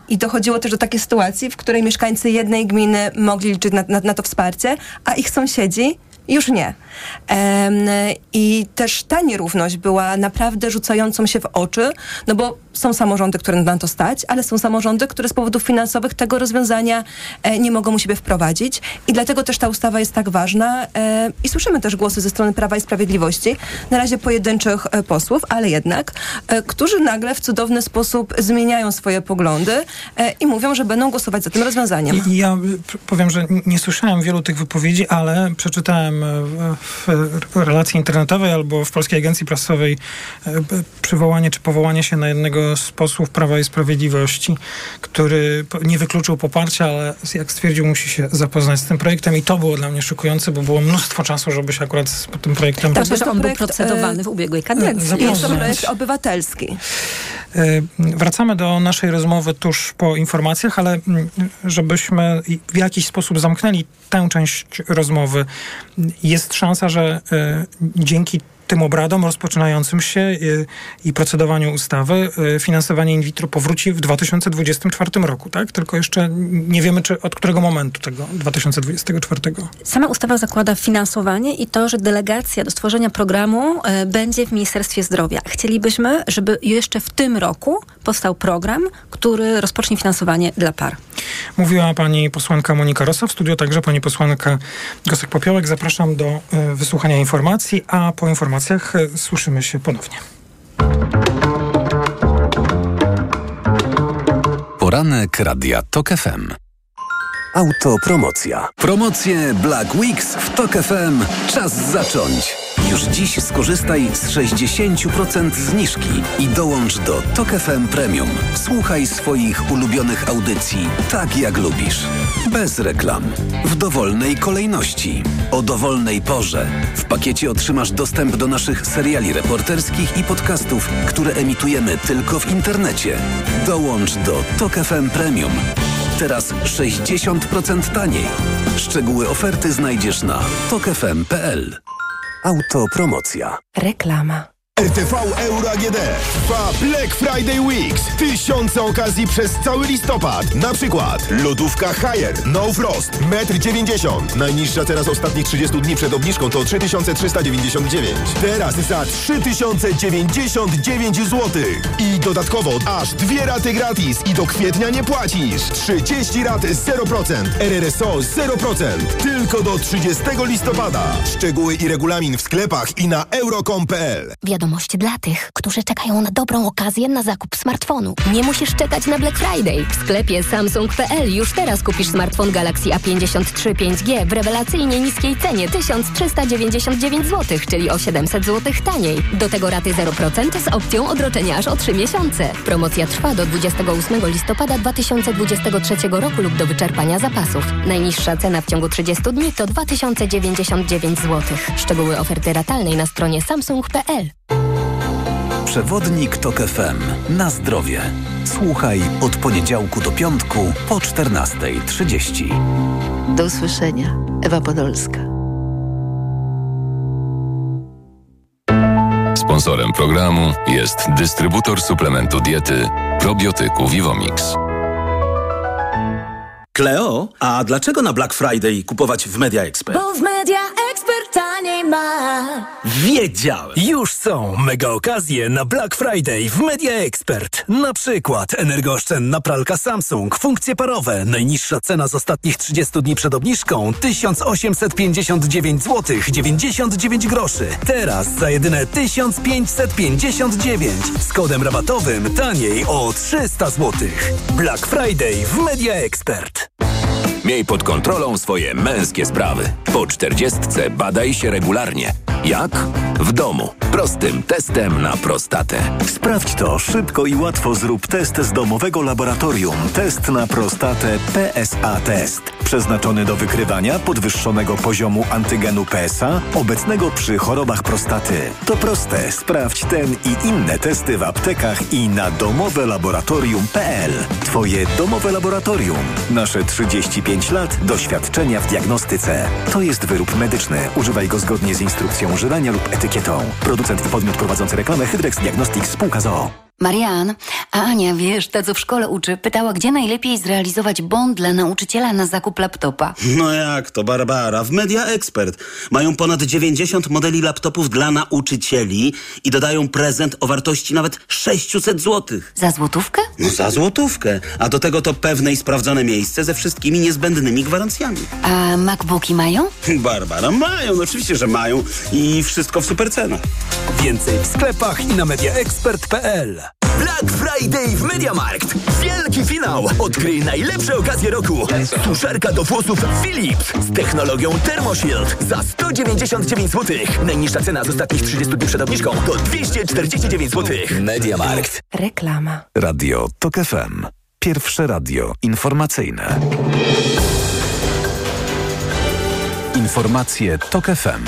I dochodziło też do takiej sytuacji, w której mieszkańcy jednej gminy mogli liczyć na, na, na to wsparcie, a ich sąsiedzi już nie. I też ta nierówność była naprawdę rzucającą się w oczy, no bo są samorządy, które na to stać, ale są samorządy, które z powodów finansowych tego rozwiązania e, nie mogą u siebie wprowadzić. I dlatego też ta ustawa jest tak ważna. E, I słyszymy też głosy ze strony Prawa i Sprawiedliwości, na razie pojedynczych e, posłów, ale jednak, którzy nagle w cudowny sposób zmieniają swoje poglądy i mówią, że będą głosować za tym rozwiązaniem. Ja powiem, że nie słyszałem wielu tych wypowiedzi, ale przeczytałem w relacji internetowej albo w Polskiej Agencji Prasowej przywołanie czy powołanie się na jednego z posłów Prawa i Sprawiedliwości, który nie wykluczył poparcia, ale jak stwierdził, musi się zapoznać z tym projektem i to było dla mnie szokujące, bo było mnóstwo czasu, żeby się akurat z tym projektem... Tak, że on był procedowany w ubiegłej kadencji. Jest to projekt obywatelski. Wracamy do naszej rozmowy tuż po informacjach, ale żebyśmy w jakiś sposób zamknęli tę część rozmowy, jest szansa, że e, dzięki tym obradom rozpoczynającym się y, i procedowaniu ustawy y, finansowanie in vitro powróci w 2024 roku, tak? Tylko jeszcze nie wiemy, czy od którego momentu tego 2024. Sama ustawa zakłada finansowanie i to, że delegacja do stworzenia programu y, będzie w Ministerstwie Zdrowia. Chcielibyśmy, żeby jeszcze w tym roku powstał program, który rozpocznie finansowanie dla par. Mówiła pani posłanka Monika Rosa, w studio także pani posłanka Gosek-Popiołek. Zapraszam do wysłuchania informacji, a po informacji informacjach e, słyszymy się ponownie. Poranek Radia TOK FM. Autopromocja. Promocje Black Weeks w TOK FM. Czas zacząć. Już dziś skorzystaj z 60% zniżki i dołącz do TOK FM Premium. Słuchaj swoich ulubionych audycji tak jak lubisz. Bez reklam. W dowolnej kolejności. O dowolnej porze. W pakiecie otrzymasz dostęp do naszych seriali reporterskich i podcastów, które emitujemy tylko w internecie. Dołącz do TOK FM Premium. Teraz 60% taniej. Szczegóły oferty znajdziesz na tokefm.pl. Autopromocja. Reklama. RTV Euro AGD trwa Black Friday Weeks. Tysiące okazji przez cały listopad. Na przykład lodówka Haier No Frost 1,90 m. Najniższa teraz ostatnich 30 dni przed obniżką to 3399. Teraz za 3099 zł. I dodatkowo aż dwie raty gratis i do kwietnia nie płacisz. 30 rat 0%. RRSO 0%. Tylko do 30 listopada. Szczegóły i regulamin w sklepach i na euro.com.pl Wiadomość dla tych, którzy czekają na dobrą okazję na zakup smartfonu. Nie musisz czekać na Black Friday. W sklepie Samsung.pl już teraz kupisz smartfon Galaxy A53 5G w rewelacyjnie niskiej cenie 1399 zł, czyli o 700 zł taniej. Do tego raty 0% z opcją odroczenia aż o 3 miesiące. Promocja trwa do 28 listopada 2023 roku lub do wyczerpania zapasów. Najniższa cena w ciągu 30 dni to 2099 zł. Szczegóły oferty ratalnej na stronie samsung.pl. Przewodnik TOK FM. Na zdrowie. Słuchaj od poniedziałku do piątku po 14.30. Do usłyszenia. Ewa Podolska. Sponsorem programu jest dystrybutor suplementu diety probiotyku Vivomix. Kleo, a dlaczego na Black Friday kupować w Media Expert? Bo w Media Expert taniej ma. Wiedziałem! Już są mega okazje na Black Friday w Media Expert. Na przykład energooszczędna pralka Samsung, funkcje parowe. Najniższa cena z ostatnich 30 dni przed obniżką 1859 zł 99 groszy. Teraz za jedyne 1559 z kodem rabatowym taniej o 300 zł. Black Friday w Media Expert. Miej pod kontrolą swoje męskie sprawy. Po czterdziestce badaj się regularnie. Jak? W domu. Prostym testem na prostatę. Sprawdź to szybko i łatwo. Zrób test z domowego laboratorium. Test na prostatę PSA Test. Przeznaczony do wykrywania podwyższonego poziomu antygenu PSA obecnego przy chorobach prostaty. To proste. Sprawdź ten i inne testy w aptekach i na domowelaboratorium.pl. Twoje domowe laboratorium. Nasze 35 lat doświadczenia w diagnostyce. To jest wyrób medyczny. Używaj go zgodnie z instrukcją używania lub etykietą. Producent i podmiot prowadzący reklamę Hydrex Diagnostics Spółka ZOO. Marian, a Ania, wiesz, ta co w szkole uczy, pytała, gdzie najlepiej zrealizować bond dla nauczyciela na zakup laptopa. No jak to, Barbara? W Media Expert mają ponad 90 modeli laptopów dla nauczycieli i dodają prezent o wartości nawet 600 zł. Za złotówkę? No za złotówkę. A do tego to pewne i sprawdzone miejsce ze wszystkimi niezbędnymi gwarancjami. A MacBooki mają? Barbara, mają, no oczywiście, że mają i wszystko w super cenach. Więcej w sklepach i na mediaexpert.pl Black Friday w Mediamarkt. Wielki finał. Odkryj najlepsze okazje roku. Suszarka do włosów Philips z technologią ThermoShield za 199 zł. Najniższa cena z ostatnich 30 dni przed obniżką to 249 zł. Mediamarkt. Reklama. Radio TOK FM. Pierwsze radio informacyjne. Informacje TOK FM.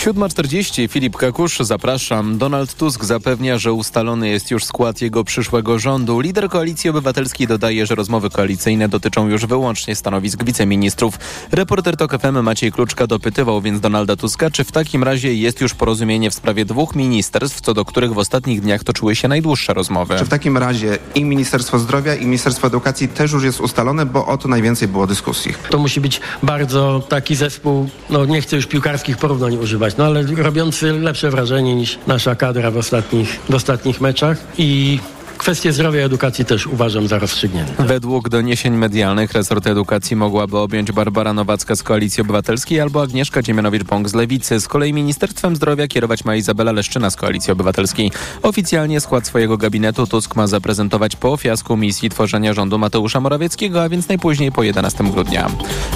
7.40 Filip Kakusz, zapraszam. Donald Tusk zapewnia, że ustalony jest już skład jego przyszłego rządu. Lider Koalicji Obywatelskiej dodaje, że rozmowy koalicyjne dotyczą już wyłącznie stanowisk wiceministrów. Reporter TOK FM Maciej Kluczka dopytywał więc Donalda Tuska, czy w takim razie jest już porozumienie w sprawie dwóch ministerstw, co do których w ostatnich dniach toczyły się najdłuższe rozmowy. Czy w takim razie i Ministerstwo Zdrowia i Ministerstwo Edukacji też już jest ustalone, bo o to najwięcej było dyskusji. To musi być bardzo taki zespół, no nie chcę już piłkarskich porównań używać, no ale robiący lepsze wrażenie niż nasza kadra w ostatnich, w ostatnich meczach i Kwestie zdrowia i edukacji też uważam za rozstrzygnięte. Według doniesień medialnych resort edukacji mogłaby objąć Barbara Nowacka z Koalicji Obywatelskiej albo Agnieszka Dziemianowicz-Bąk z Lewicy. Z kolei Ministerstwem Zdrowia kierować ma Izabela Leszczyna z Koalicji Obywatelskiej. Oficjalnie skład swojego gabinetu Tusk ma zaprezentować po fiasku misji tworzenia rządu Mateusza Morawieckiego, a więc najpóźniej po 11 grudnia.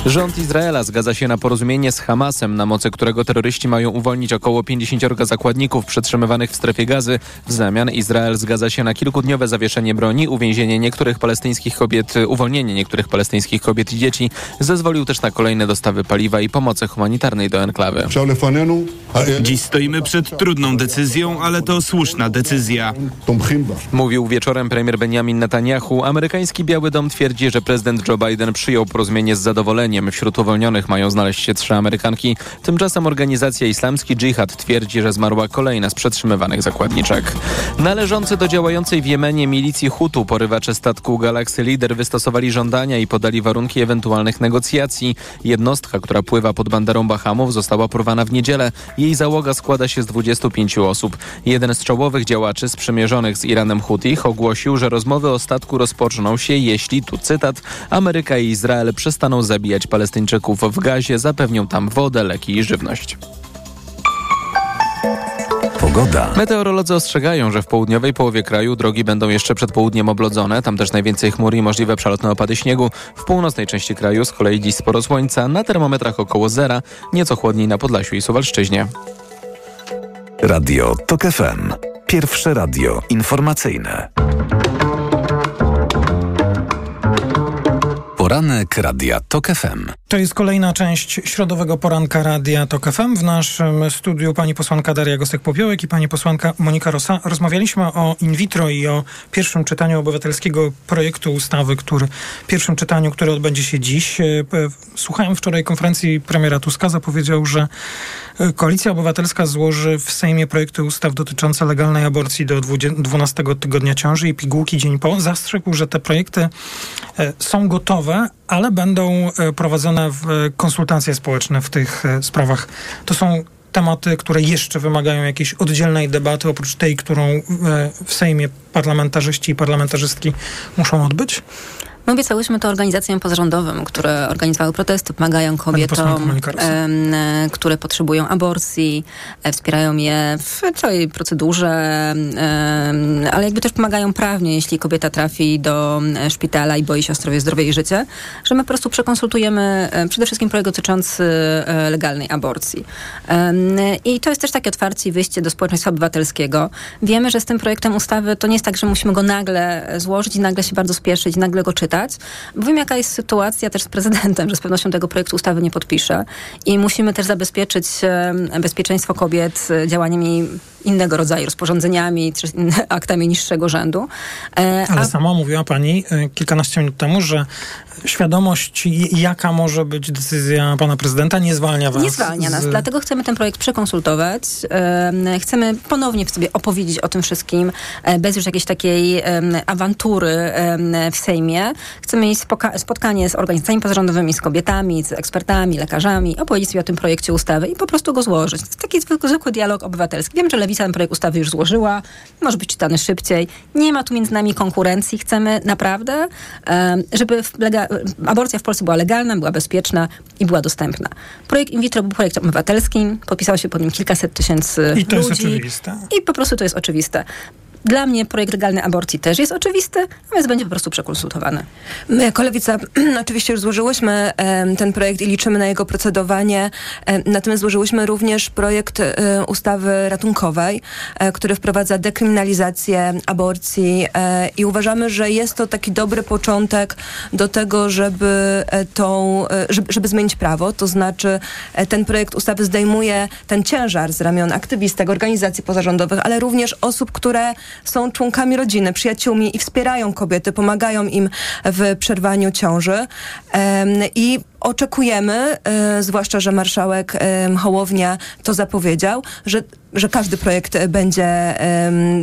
Rząd Izraela zgadza się na porozumienie z Hamasem, na mocy którego terroryści mają uwolnić około 50 zakładników przetrzymywanych w strefie gazy. W zamian Izrael zgadza się na kilkudniowe zawieszenie broni, uwięzienie niektórych palestyńskich kobiet, uwolnienie niektórych palestyńskich kobiet i dzieci. Zezwolił też na kolejne dostawy paliwa i pomocy humanitarnej do enklawy. Dziś stoimy przed trudną decyzją, ale to słuszna decyzja. Mówił wieczorem premier Benjamin Netanyahu. Amerykański Biały Dom twierdzi, że prezydent Joe Biden przyjął porozumienie z zadowoleniem. Wśród uwolnionych mają znaleźć się trzy Amerykanki. Tymczasem organizacja Islamski Dżihad twierdzi, że zmarła kolejna z przetrzymywanych zakładniczek. Należący do działającej w Jemenie milicji Hutu porywacze statku Galaxy Leader wystosowali żądania i podali warunki ewentualnych negocjacji. Jednostka, która pływa pod banderą Bahamów została porwana w niedzielę. Jej załoga składa się z 25 osób. Jeden z czołowych działaczy sprzymierzonych z Iranem Hutich ogłosił, że rozmowy o statku rozpoczną się, jeśli, tu cytat, Ameryka i Izrael przestaną zabijać Palestyńczyków w gazie, zapewnią tam wodę, leki i żywność. Pogoda. Meteorolodzy ostrzegają, że w południowej połowie kraju drogi będą jeszcze przed południem oblodzone. Tam też najwięcej chmur i możliwe przelotne opady śniegu. W północnej części kraju z kolei dziś sporo słońca. Na termometrach około zera. Nieco chłodniej na Podlasiu i Suwalszczyźnie. Radio TOK FM. Pierwsze radio informacyjne. Poranek Radia TOK FM. To jest kolejna część środowego poranka Radia TOK FM. W naszym studiu pani posłanka Daria Gosek-Popiołek i pani posłanka Monika Rosa. Rozmawialiśmy o in vitro i o pierwszym czytaniu obywatelskiego projektu ustawy, który pierwszym czytaniu, które odbędzie się dziś. E, słuchałem wczoraj konferencji premiera Tuska, zapowiedział, że Koalicja Obywatelska złoży w Sejmie projekty ustaw dotyczące legalnej aborcji do 12 tygodnia ciąży i pigułki dzień po. Zastrzegł, że te projekty e, są gotowe, ale będą prowadzone w konsultacje społeczne w tych sprawach. To są tematy, które jeszcze wymagają jakiejś oddzielnej debaty, oprócz tej, którą w Sejmie parlamentarzyści i parlamentarzystki muszą odbyć? My obiecałyśmy to organizacjom pozarządowym, które organizowały protesty, pomagają kobietom, które potrzebują aborcji, e, wspierają je w całej procedurze, ale jakby też pomagają prawnie, jeśli kobieta trafi do e, szpitala i boi się o zdrowie, zdrowie i życie, że my po prostu przekonsultujemy e, przede wszystkim projekt dotyczący legalnej aborcji. I to jest też takie otwarcie i wyjście do społeczeństwa obywatelskiego. Wiemy, że z tym projektem ustawy to nie jest tak, że musimy go nagle złożyć i nagle się bardzo spieszyć, nagle go czytać czytać. Bo wiem, jaka jest sytuacja też z prezydentem, że z pewnością tego projektu ustawy nie podpisze. I musimy też zabezpieczyć bezpieczeństwo kobiet e, działaniami innego rodzaju, rozporządzeniami czy aktami niższego rzędu. E, Ale A... sama mówiła pani e, kilkanaście minut temu, że świadomość, jaka może być decyzja pana prezydenta, nie zwalnia was. Nie zwalnia nas, dlatego chcemy ten projekt przekonsultować. Chcemy ponownie sobie opowiedzieć o tym wszystkim, bez już jakiejś takiej awantury w Sejmie. Chcemy mieć spotkanie z organizacjami pozarządowymi, z kobietami, z ekspertami, lekarzami, opowiedzieć sobie o tym projekcie ustawy i po prostu go złożyć. Taki zwykły, zwykły dialog obywatelski. Wiem, że Lewica ten projekt ustawy już złożyła, może być czytany szybciej. Nie ma tu między nami konkurencji. Chcemy naprawdę, żeby aborcja w Polsce była legalna, była bezpieczna i była dostępna. Projekt in vitro był projektem obywatelskim, podpisało się pod nim kilkaset tysięcy I to ludzi. jest oczywiste. I po prostu to jest oczywiste. Dla mnie projekt legalnej aborcji też jest oczywisty, więc będzie po prostu przekonsultowany. My jako Lewica oczywiście już złożyłyśmy ten projekt i liczymy na jego procedowanie. natomiast złożyłyśmy również projekt e, ustawy ratunkowej, e, który wprowadza dekryminalizację aborcji e, i uważamy, że jest to taki dobry początek do tego, żeby tą, żeby, żeby zmienić prawo. To znaczy ten projekt ustawy zdejmuje ten ciężar z ramion aktywistek, organizacji pozarządowych, ale również osób, które są członkami rodziny, przyjaciółmi i wspierają kobiety, pomagają im w przerwaniu ciąży. I oczekujemy, e, zwłaszcza, że marszałek Hołownia to zapowiedział, że że każdy projekt będzie,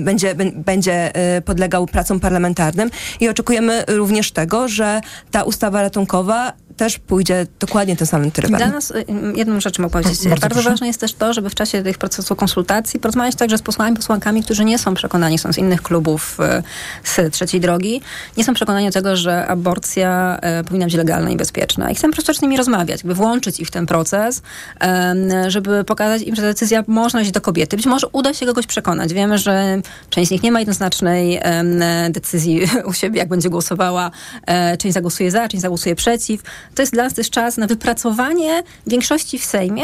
będzie, będzie e, podlegał pracom parlamentarnym i oczekujemy również tego, że ta ustawa ratunkowa też pójdzie dokładnie tym samym trybem. Dla nas y, jedną rzecz mogę powiedzieć. Bardzo, Bardzo ważne jest też to, żeby w czasie tych procesów konsultacji porozmawiać także z posłami, posłankami, którzy nie są przekonani, są z innych klubów y, z trzeciej drogi, nie są przekonani do tego, że aborcja y, powinna być legalna i bezpieczna. I chcemy po prostu z nimi rozmawiać, by włączyć ich w ten proces, żeby pokazać im, że decyzja można iść do kobiety. Być może uda się kogoś przekonać. Wiemy, że część z nich nie ma jednoznacznej decyzji u siebie, jak będzie głosowała. E, część zagłosuje za, część zagłosuje przeciw to jest dla nas też czas na wypracowanie większości w Sejmie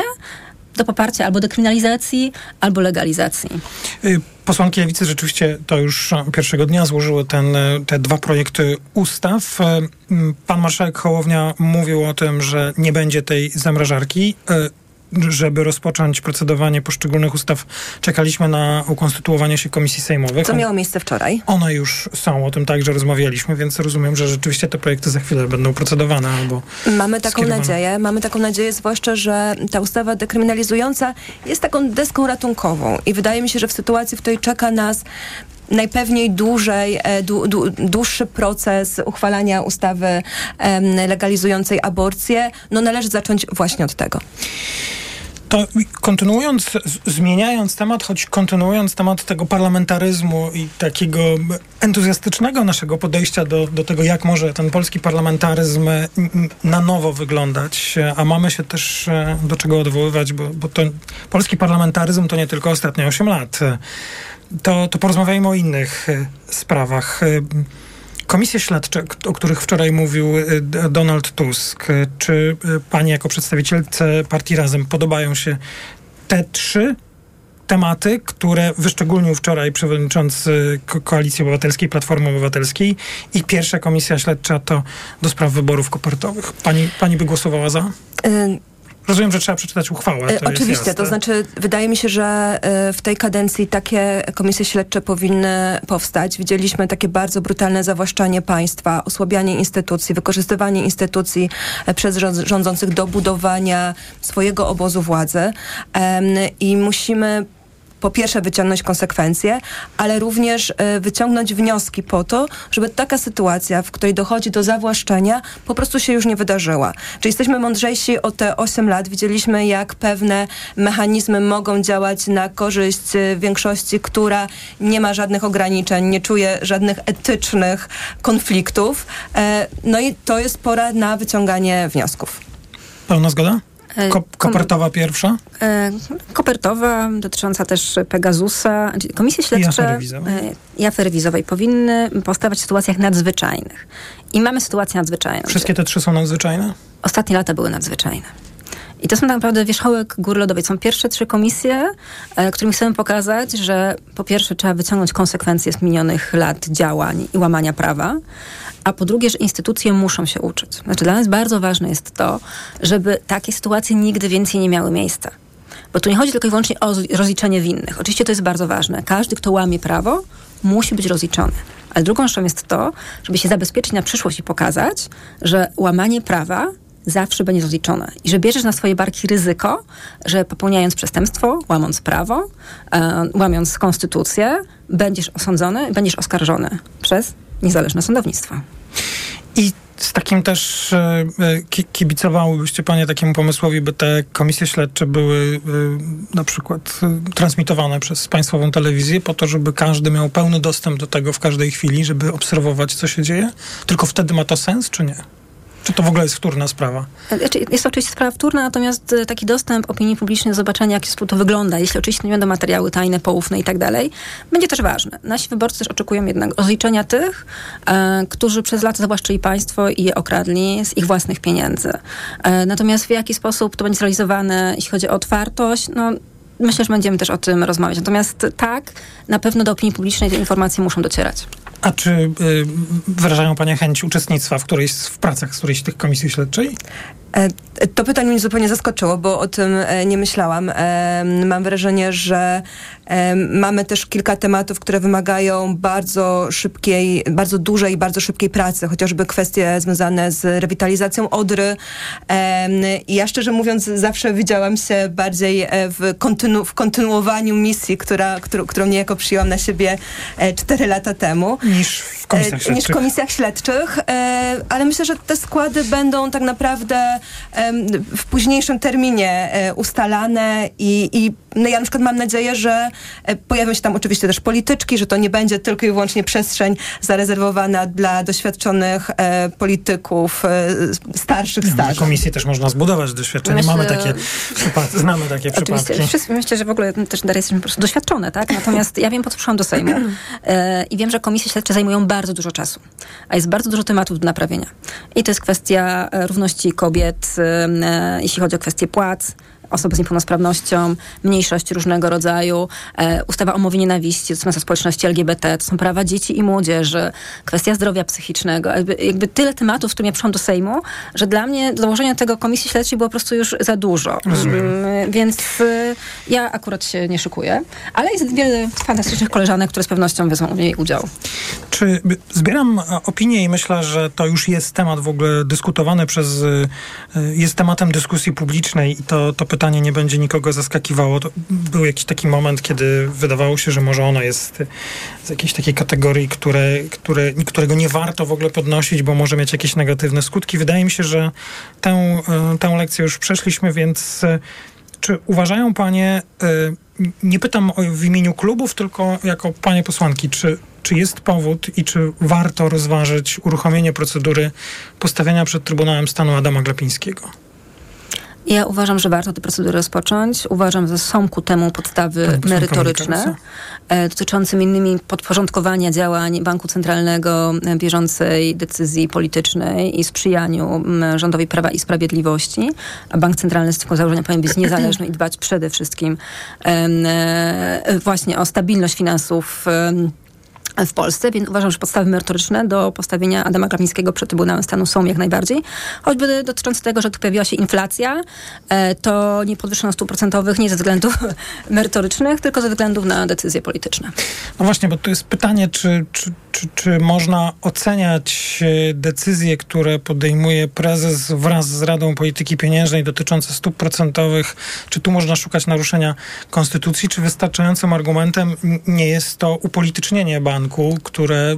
do poparcia albo dekryminalizacji, albo legalizacji. Y, posłanki Lewicy rzeczywiście to już pierwszego dnia złożyły ten, y, te dwa projekty ustaw. Y, pan marszałek Hołownia mówił o tym, że nie będzie tej zamrażarki żeby rozpocząć procedowanie poszczególnych ustaw, czekaliśmy na ukonstytuowanie się komisji sejmowych. Co miało miejsce wczoraj? One już są, o tym także rozmawialiśmy, więc rozumiem, że rzeczywiście te projekty za chwilę będą procedowane albo Mamy taką skierowane. nadzieję, mamy taką nadzieję zwłaszcza, że ta ustawa dekryminalizująca jest taką deską ratunkową i wydaje mi się, że w sytuacji, w której czeka nas najpewniej dłużej, e, dłuższy proces uchwalania ustawy legalizującej aborcję, no należy zacząć właśnie od tego. To kontynuując, zmieniając temat, choć kontynuując temat tego parlamentaryzmu i takiego entuzjastycznego naszego podejścia do, do tego, jak może ten polski parlamentaryzm na nowo wyglądać, a mamy się też e, do czego odwoływać, bo, bo to polski parlamentaryzm to nie tylko ostatnie 8 lat to, to porozmawiajmy o innych e, sprawach. Komisje śledcze, o których wczoraj mówił e, Donald Tusk, czy pani jako przedstawicielce partii Razem podobają się te trzy tematy, które wyszczególnił wczoraj przewodniczący Koalicji Obywatelskiej, Platformy Obywatelskiej i pierwsza komisja śledcza to do spraw wyborów kopertowych. Pani, pani by głosowała za? Y Rozumiem, że trzeba przeczytać uchwałę. To Oczywiście, to znaczy wydaje mi się, że e, w tej kadencji takie komisje śledcze powinny powstać. Widzieliśmy takie bardzo brutalne zawłaszczanie państwa, osłabianie instytucji, wykorzystywanie instytucji e, przez rządzących do budowania swojego obozu władzy i musimy po pierwsze wyciągnąć konsekwencje, ale również y, wyciągnąć wnioski po to, żeby taka sytuacja, w której dochodzi do zawłaszczenia, po prostu się już nie wydarzyła. Czyli jesteśmy mądrzejsi o te 8 lat. Widzieliśmy, jak pewne mechanizmy mogą działać na korzyść y, większości, która nie ma żadnych ograniczeń, nie czuje żadnych etycznych konfliktów. E, no i to jest pora na wyciąganie wniosków. Pełna zgoda? E, Ko kopertowa pierwsza? E, kopertowa, dotycząca też Pegasusa. Komisje śledcze i afery wizowej powinny powstawać w sytuacjach nadzwyczajnych. I mamy sytuację nadzwyczajną. Wszystkie te trzy są nadzwyczajne? Ostatnie lata były nadzwyczajne. I to są tak naprawdę wierzchołek góry lodowej. Są pierwsze trzy komisje, e, którymi chcemy pokazać, że po pierwsze trzeba wyciągnąć konsekwencje z minionych lat działań i łamania prawa, a po drugie, że instytucje muszą się uczyć. Znaczy dla nas bardzo ważne jest to, żeby takie sytuacje nigdy więcej nie miały miejsca. Bo tu nie chodzi tylko i wyłącznie o rozliczenie winnych. Oczywiście to jest bardzo ważne. Każdy, kto łamie prawo, musi być rozliczony. Ale drugą rzeczą jest to, żeby się zabezpieczyć na przyszłość i pokazać, że łamanie prawa zawsze będzie rozliczone. I że bierzesz na swoje barki ryzyko, że popełniając przestępstwo, łamąc prawo, e, łamiąc konstytucję, będziesz osądzony, będziesz oskarżony przez niezależne sądownictwo. I z takim też e, e kibicowałybyście Panie takiemu pomysłowi, by te komisje śledcze były e, na przykład transmitowane przez państwową telewizję po to, żeby każdy miał pełny dostęp do tego w każdej chwili, żeby obserwować, co się dzieje? Tylko wtedy ma to sens, czy nie? Czy to w ogóle jest wtórna sprawa? Znaczy, jest to oczywiście sprawa wtórna, natomiast e, taki dostęp opinii publicznej zobaczenia, jak to wygląda, jeśli oczywiście nie będą materiały tajne, poufne i tak dalej, będzie też ważne. Nasi wyborcy też oczekują jednak rozliczenia tych, e, którzy przez lata zawłaszczyli państwo i je okradli z ich własnych pieniędzy. E, natomiast w jaki sposób to będzie zrealizowane, jeśli chodzi o otwartość, no myślę, że będziemy też o tym rozmawiać. Natomiast tak, na pewno do opinii publicznej te informacje muszą docierać. A czy y, wyrażają Panie chęć uczestnictwa w którejś w pracach z którejś z tych komisji śledczej? E, to pytanie mnie zupełnie zaskoczyło, bo o tym e, nie myślałam. E, mam wrażenie, że mamy też kilka tematów, które wymagają bardzo szybkiej, bardzo dużej i bardzo szybkiej pracy, chociażby kwestie związane z rewitalizacją Odry. Ja szczerze mówiąc zawsze widziałam się bardziej w, kontynu w kontynuowaniu misji, która, którą, którą niejako przyjęłam na siebie cztery lata temu. Niż w komisjach śledczych. Niż w komisjach śledczych. Ale myślę, że te składy będą tak naprawdę w późniejszym terminie e, ustalane i, i no ja na przykład mam nadzieję, że e, pojawią się tam oczywiście też polityczki, że to nie będzie tylko i wyłącznie przestrzeń zarezerwowana dla doświadczonych e, polityków, e, starszych, starszych. Komisji też można zbudować doświadczenie. Myślę, Mamy takie przypadki, znamy takie przypadki. Wszyscy, myślę, że w ogóle też jesteśmy po prostu doświadczone, tak? Natomiast ja wiem, po co przyszłam do Sejmu e, i wiem, że komisje śledcze zajmują bardzo dużo czasu, a jest bardzo dużo tematów do naprawienia. I to jest kwestia równości kobiet, e, jeśli chodzi o kwestie płac, osoby z niepełnosprawnością, mniejszości różnego rodzaju, e, ustawa o mowie nienawiści dotycząca społeczności LGBT, to są prawa dzieci i młodzieży, kwestia zdrowia psychicznego, jakby, jakby tyle tematów, z którymi ja przyszłam do Sejmu, że dla mnie założenie tego komisji śledczej było po prostu już za dużo. Mm, więc y, ja akurat się nie szykuję, ale jest wiele fantastycznych koleżanek, które z pewnością wezmą w niej udział. Czy zbieram opinię i myślę, że to już jest temat w ogóle dyskutowany przez, y, jest tematem dyskusji publicznej i to, to pytanie nie będzie nikogo zaskakiwało. To był jakiś taki moment, kiedy wydawało się, że może ono jest z jakiejś takiej kategorii, które, które, którego nie warto w ogóle podnosić, bo może mieć jakieś negatywne skutki. Wydaje mi się, że tę, y, tę lekcję już przeszliśmy, więc y, czy uważają panie, nie pytam w imieniu klubów, tylko jako panie posłanki, czy czy jest powód i czy warto rozważyć uruchomienie procedury postawienia przed Trybunałem Stanu Adama Glapińskiego? Ja uważam, że warto tę procedurę rozpocząć. Uważam, że są ku temu podstawy merytoryczne, e, dotyczące m.in. podporządkowania działań Banku Centralnego bieżącej decyzji politycznej i sprzyjaniu rządowi Prawa i Sprawiedliwości. A Bank Centralny z tego założenia powinien być niezależny i dbać przede wszystkim e, właśnie o stabilność finansów w Polsce, więc uważam, że podstawy merytoryczne do postawienia Adama Glapińskiego przed Trybunałem Stanu są jak najbardziej. Choćby dotyczące tego, że tu pojawiła się inflacja, e, to nie podwyższono stóp procentowych nie ze względów merytorycznych, tylko ze względów na decyzje polityczne. No właśnie, bo to jest pytanie, czy, czy, czy, czy można oceniać e, decyzje, które podejmuje prezes wraz z Radą Polityki Pieniężnej dotyczące stóp procentowych, czy tu można szukać naruszenia konstytucji, czy wystarczającym argumentem nie jest to upolitycznienie banku? Banku, które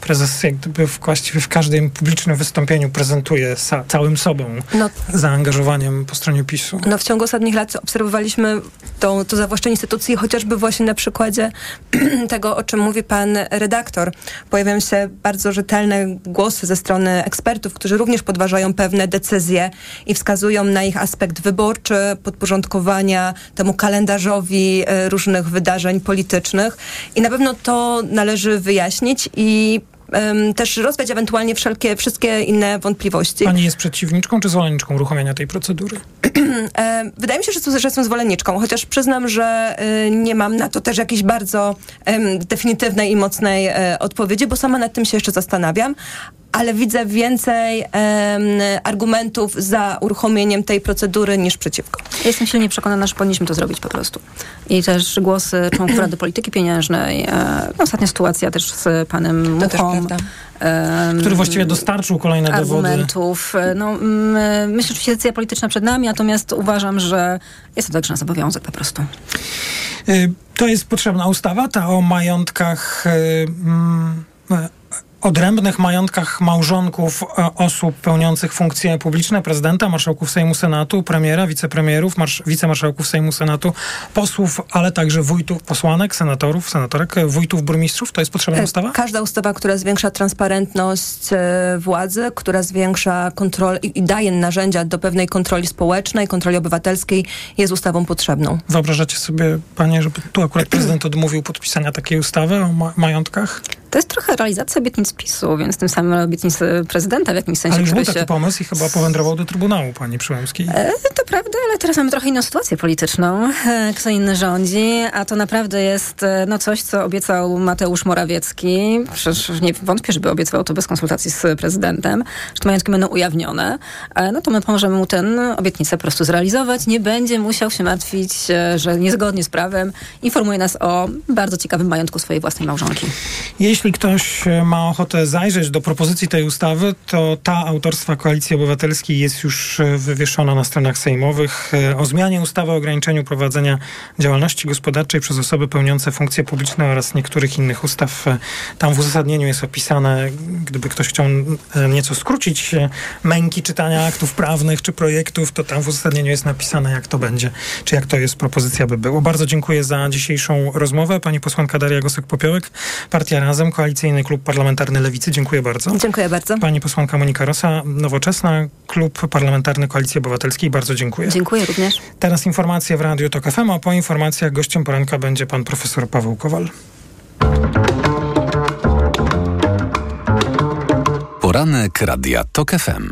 prezes jak gdyby w, właściwie w każdym publicznym wystąpieniu prezentuje sa, całym sobą no, zaangażowaniem po stronie PiSu. No w ciągu ostatnich lat obserwowaliśmy to, to zawłaszczenie instytucji chociażby właśnie na przykładzie tego, o czym mówi pan redaktor. Pojawiają się bardzo rzetelne głosy ze strony ekspertów, którzy również podważają pewne decyzje i wskazują na ich aspekt wyborczy, podporządkowania temu kalendarzowi e, różnych wydarzeń politycznych i na pewno to należy wyjaśnić i um, też rozwiać ewentualnie wszelkie, wszystkie inne wątpliwości. Pani jest przeciwniczką czy zwolenniczką uruchomienia tej procedury? Wydaje mi się, że, że jestem zwolenniczką, chociaż przyznam, że y, nie mam na to też jakiejś bardzo um, definitywnej i mocnej e, odpowiedzi, bo sama nad tym się jeszcze zastanawiam, ale widzę więcej um, argumentów za uruchomieniem tej procedury niż przeciwko. jestem silnie przekonana, że powinniśmy to zrobić po prostu. I też głosy członków Rady Polityki Pieniężnej, e, no, ostatnia sytuacja też z panem Muchą, który właściwie dostarczył kolejne argumentów. dowody. No, mm, myślę, że decyzja polityczna przed nami, natomiast uważam, że jest to także nasz obowiązek po prostu. Y, to jest potrzebna ustawa, ta o majątkach mm, odrębnych majątkach małżonków e, osób pełniących funkcje publiczne, prezydenta, marszałków Sejmu, Senatu, premiera, wicepremierów, marsz, wicemarszałków Sejmu, Senatu, posłów, ale także wójtów, posłanek, senatorów, senatorek, e, wójtów, burmistrzów. To jest potrzebna e, ustawa? Każda ustawa, która zwiększa transparentność władzy, która zwiększa kontrolę i daje narzędzia do pewnej kontroli społecznej, kontroli obywatelskiej, jest ustawą potrzebną. Wyobrażacie sobie, panie, żeby tu akurat prezydent odmówił podpisania takiej ustawy o ma majątkach? To jest trochę realizacja obietnic PiSu, więc tym samym obietnic prezydenta w jakimś sensie. Ale już był taki się... pomysł i chyba powędrował do Trybunału, pani Przyłębskiej. E, to prawda, ale teraz mamy trochę inną sytuację polityczną. E, kto inny rządzi, a to naprawdę jest e, no, coś, co obiecał Mateusz Morawiecki. Przecież nie wątpię, żeby obiecywał to bez konsultacji z prezydentem, że te majątki będą ujawnione. E, no to my pomożemy mu tę obietnicę po prostu zrealizować. Nie będzie musiał się martwić, e, że niezgodnie z prawem informuje nas o bardzo ciekawym majątku swojej własnej małżonki. Jeśli jeśli ktoś e, ma ochotę zajrzeć do propozycji tej ustawy, to ta autorstwa Koalicji Obywatelskiej jest już e, wywieszona na stronach sejmowych e, o zmianie ustawy o ograniczeniu prowadzenia działalności gospodarczej przez osoby pełniące funkcje publiczne oraz niektórych innych ustaw. Tam w uzasadnieniu jest opisane, gdyby ktoś chciał nieco skrócić męki czytania aktów prawnych czy projektów, to tam w uzasadnieniu jest napisane, jak to będzie, czy jak to jest propozycja by było. Bardzo dziękuję za dzisiejszą rozmowę. Pani posłanka Daria Gosek-Popiołek, Partia Razem, Koalicyjny Klub Parlamentarny Lewicy. Dziękuję bardzo. Dziękuję bardzo. Pani posłanka Monika Rosa, Nowoczesna, Klub Parlamentarny Koalicji Obywatelskiej. Bardzo dziękuję. Dziękuję również. Teraz informacje w Radiu TOK FM, a po informacjach gościem poranka będzie pan profesor Paweł Kowal. Poranek Radia TOK FM.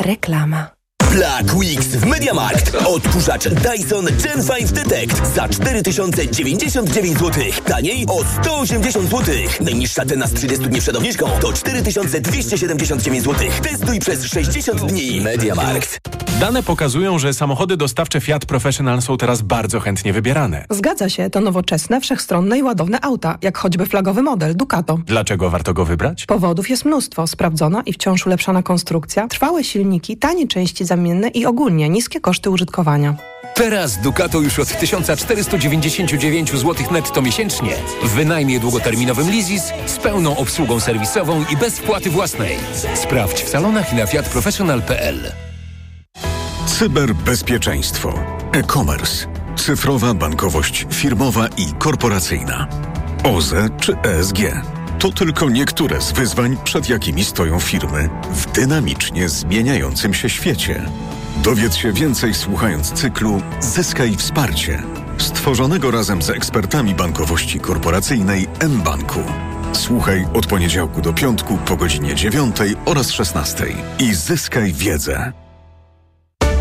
Reklama. Black Weeks w MediaMarkt. Odkurzacz Dyson Gen 5 Detect za 4099 zł. Taniej o 180 zł. Najniższa cena z 30 dni przed obniżką to 4279 zł. Testuj przez 60 dni. MediaMarkt. Dane pokazują, że samochody dostawcze Fiat Professional są teraz bardzo chętnie wybierane. Zgadza się, to nowoczesne, wszechstronne i ładowne auta, jak choćby flagowy model Ducato. Dlaczego warto go wybrać? Powodów jest mnóstwo. Sprawdzona i wciąż ulepszana konstrukcja, trwałe silniki, tanie części zamienne i ogólnie niskie koszty użytkowania. Teraz Ducato już od 1499 zł netto miesięcznie w wynajmie długoterminowym Leasys z pełną obsługą serwisową i bez wpłaty własnej. Sprawdź w salonach i na fiatprofessional.pl. Cyberbezpieczeństwo, e-commerce, cyfrowa bankowość firmowa i korporacyjna, OZE czy ESG. To tylko niektóre z wyzwań, przed jakimi stoją firmy w dynamicznie zmieniającym się świecie. Dowiedz się więcej słuchając cyklu Zyskaj wsparcie, stworzonego razem z ekspertami bankowości korporacyjnej mBanku. Słuchaj od poniedziałku do piątku po godzinie 9 oraz 16 i zyskaj wiedzę.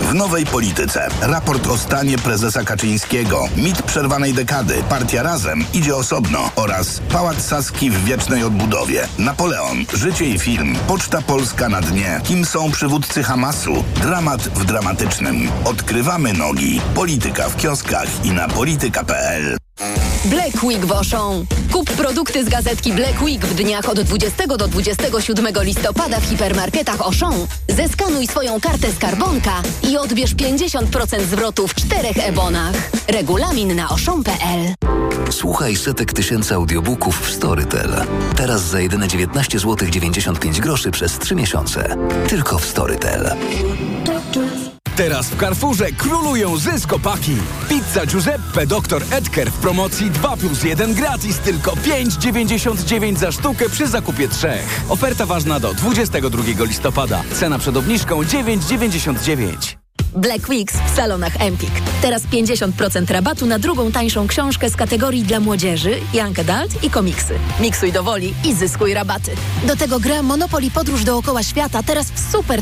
W nowej polityce. Raport o stanie prezesa Kaczyńskiego. Mit przerwanej dekady. Partia Razem idzie osobno. Oraz Pałac Saski w wiecznej odbudowie. Napoleon. Życie i film. Poczta Polska na dnie. Kim są przywódcy Hamasu? Dramat w dramatycznym. Odkrywamy nogi. Polityka w kioskach i na polityka.pl. Black Week w Auchan. Kup produkty z gazetki Black Week w dniach od 20 do 27 listopada w hipermarketach Auchan. Zeskanuj swoją kartę skarbonka i odbierz 50% zwrotu w czterech e-bonach. Regulamin na auchan.pl Słuchaj setek tysięcy audiobooków w Storytel. Teraz za jedyne 19 zł 95 groszy przez 3 miesiące. Tylko w Storytel. Teraz w Carrefourze królują zyskopaki. Pizza Giuseppe Dr. Edker w promocji 2 plus 1 gratis, tylko 5,99 za sztukę przy zakupie trzech. Oferta ważna do 22 listopada. Cena przed obniżką 9,99. Black Weeks w salonach Empik. Teraz 50% rabatu na drugą tańszą książkę z kategorii dla młodzieży, Young Adult i komiksy. Miksuj do woli i zyskuj rabaty. Do tego gra Monopoly Podróż dookoła świata teraz w super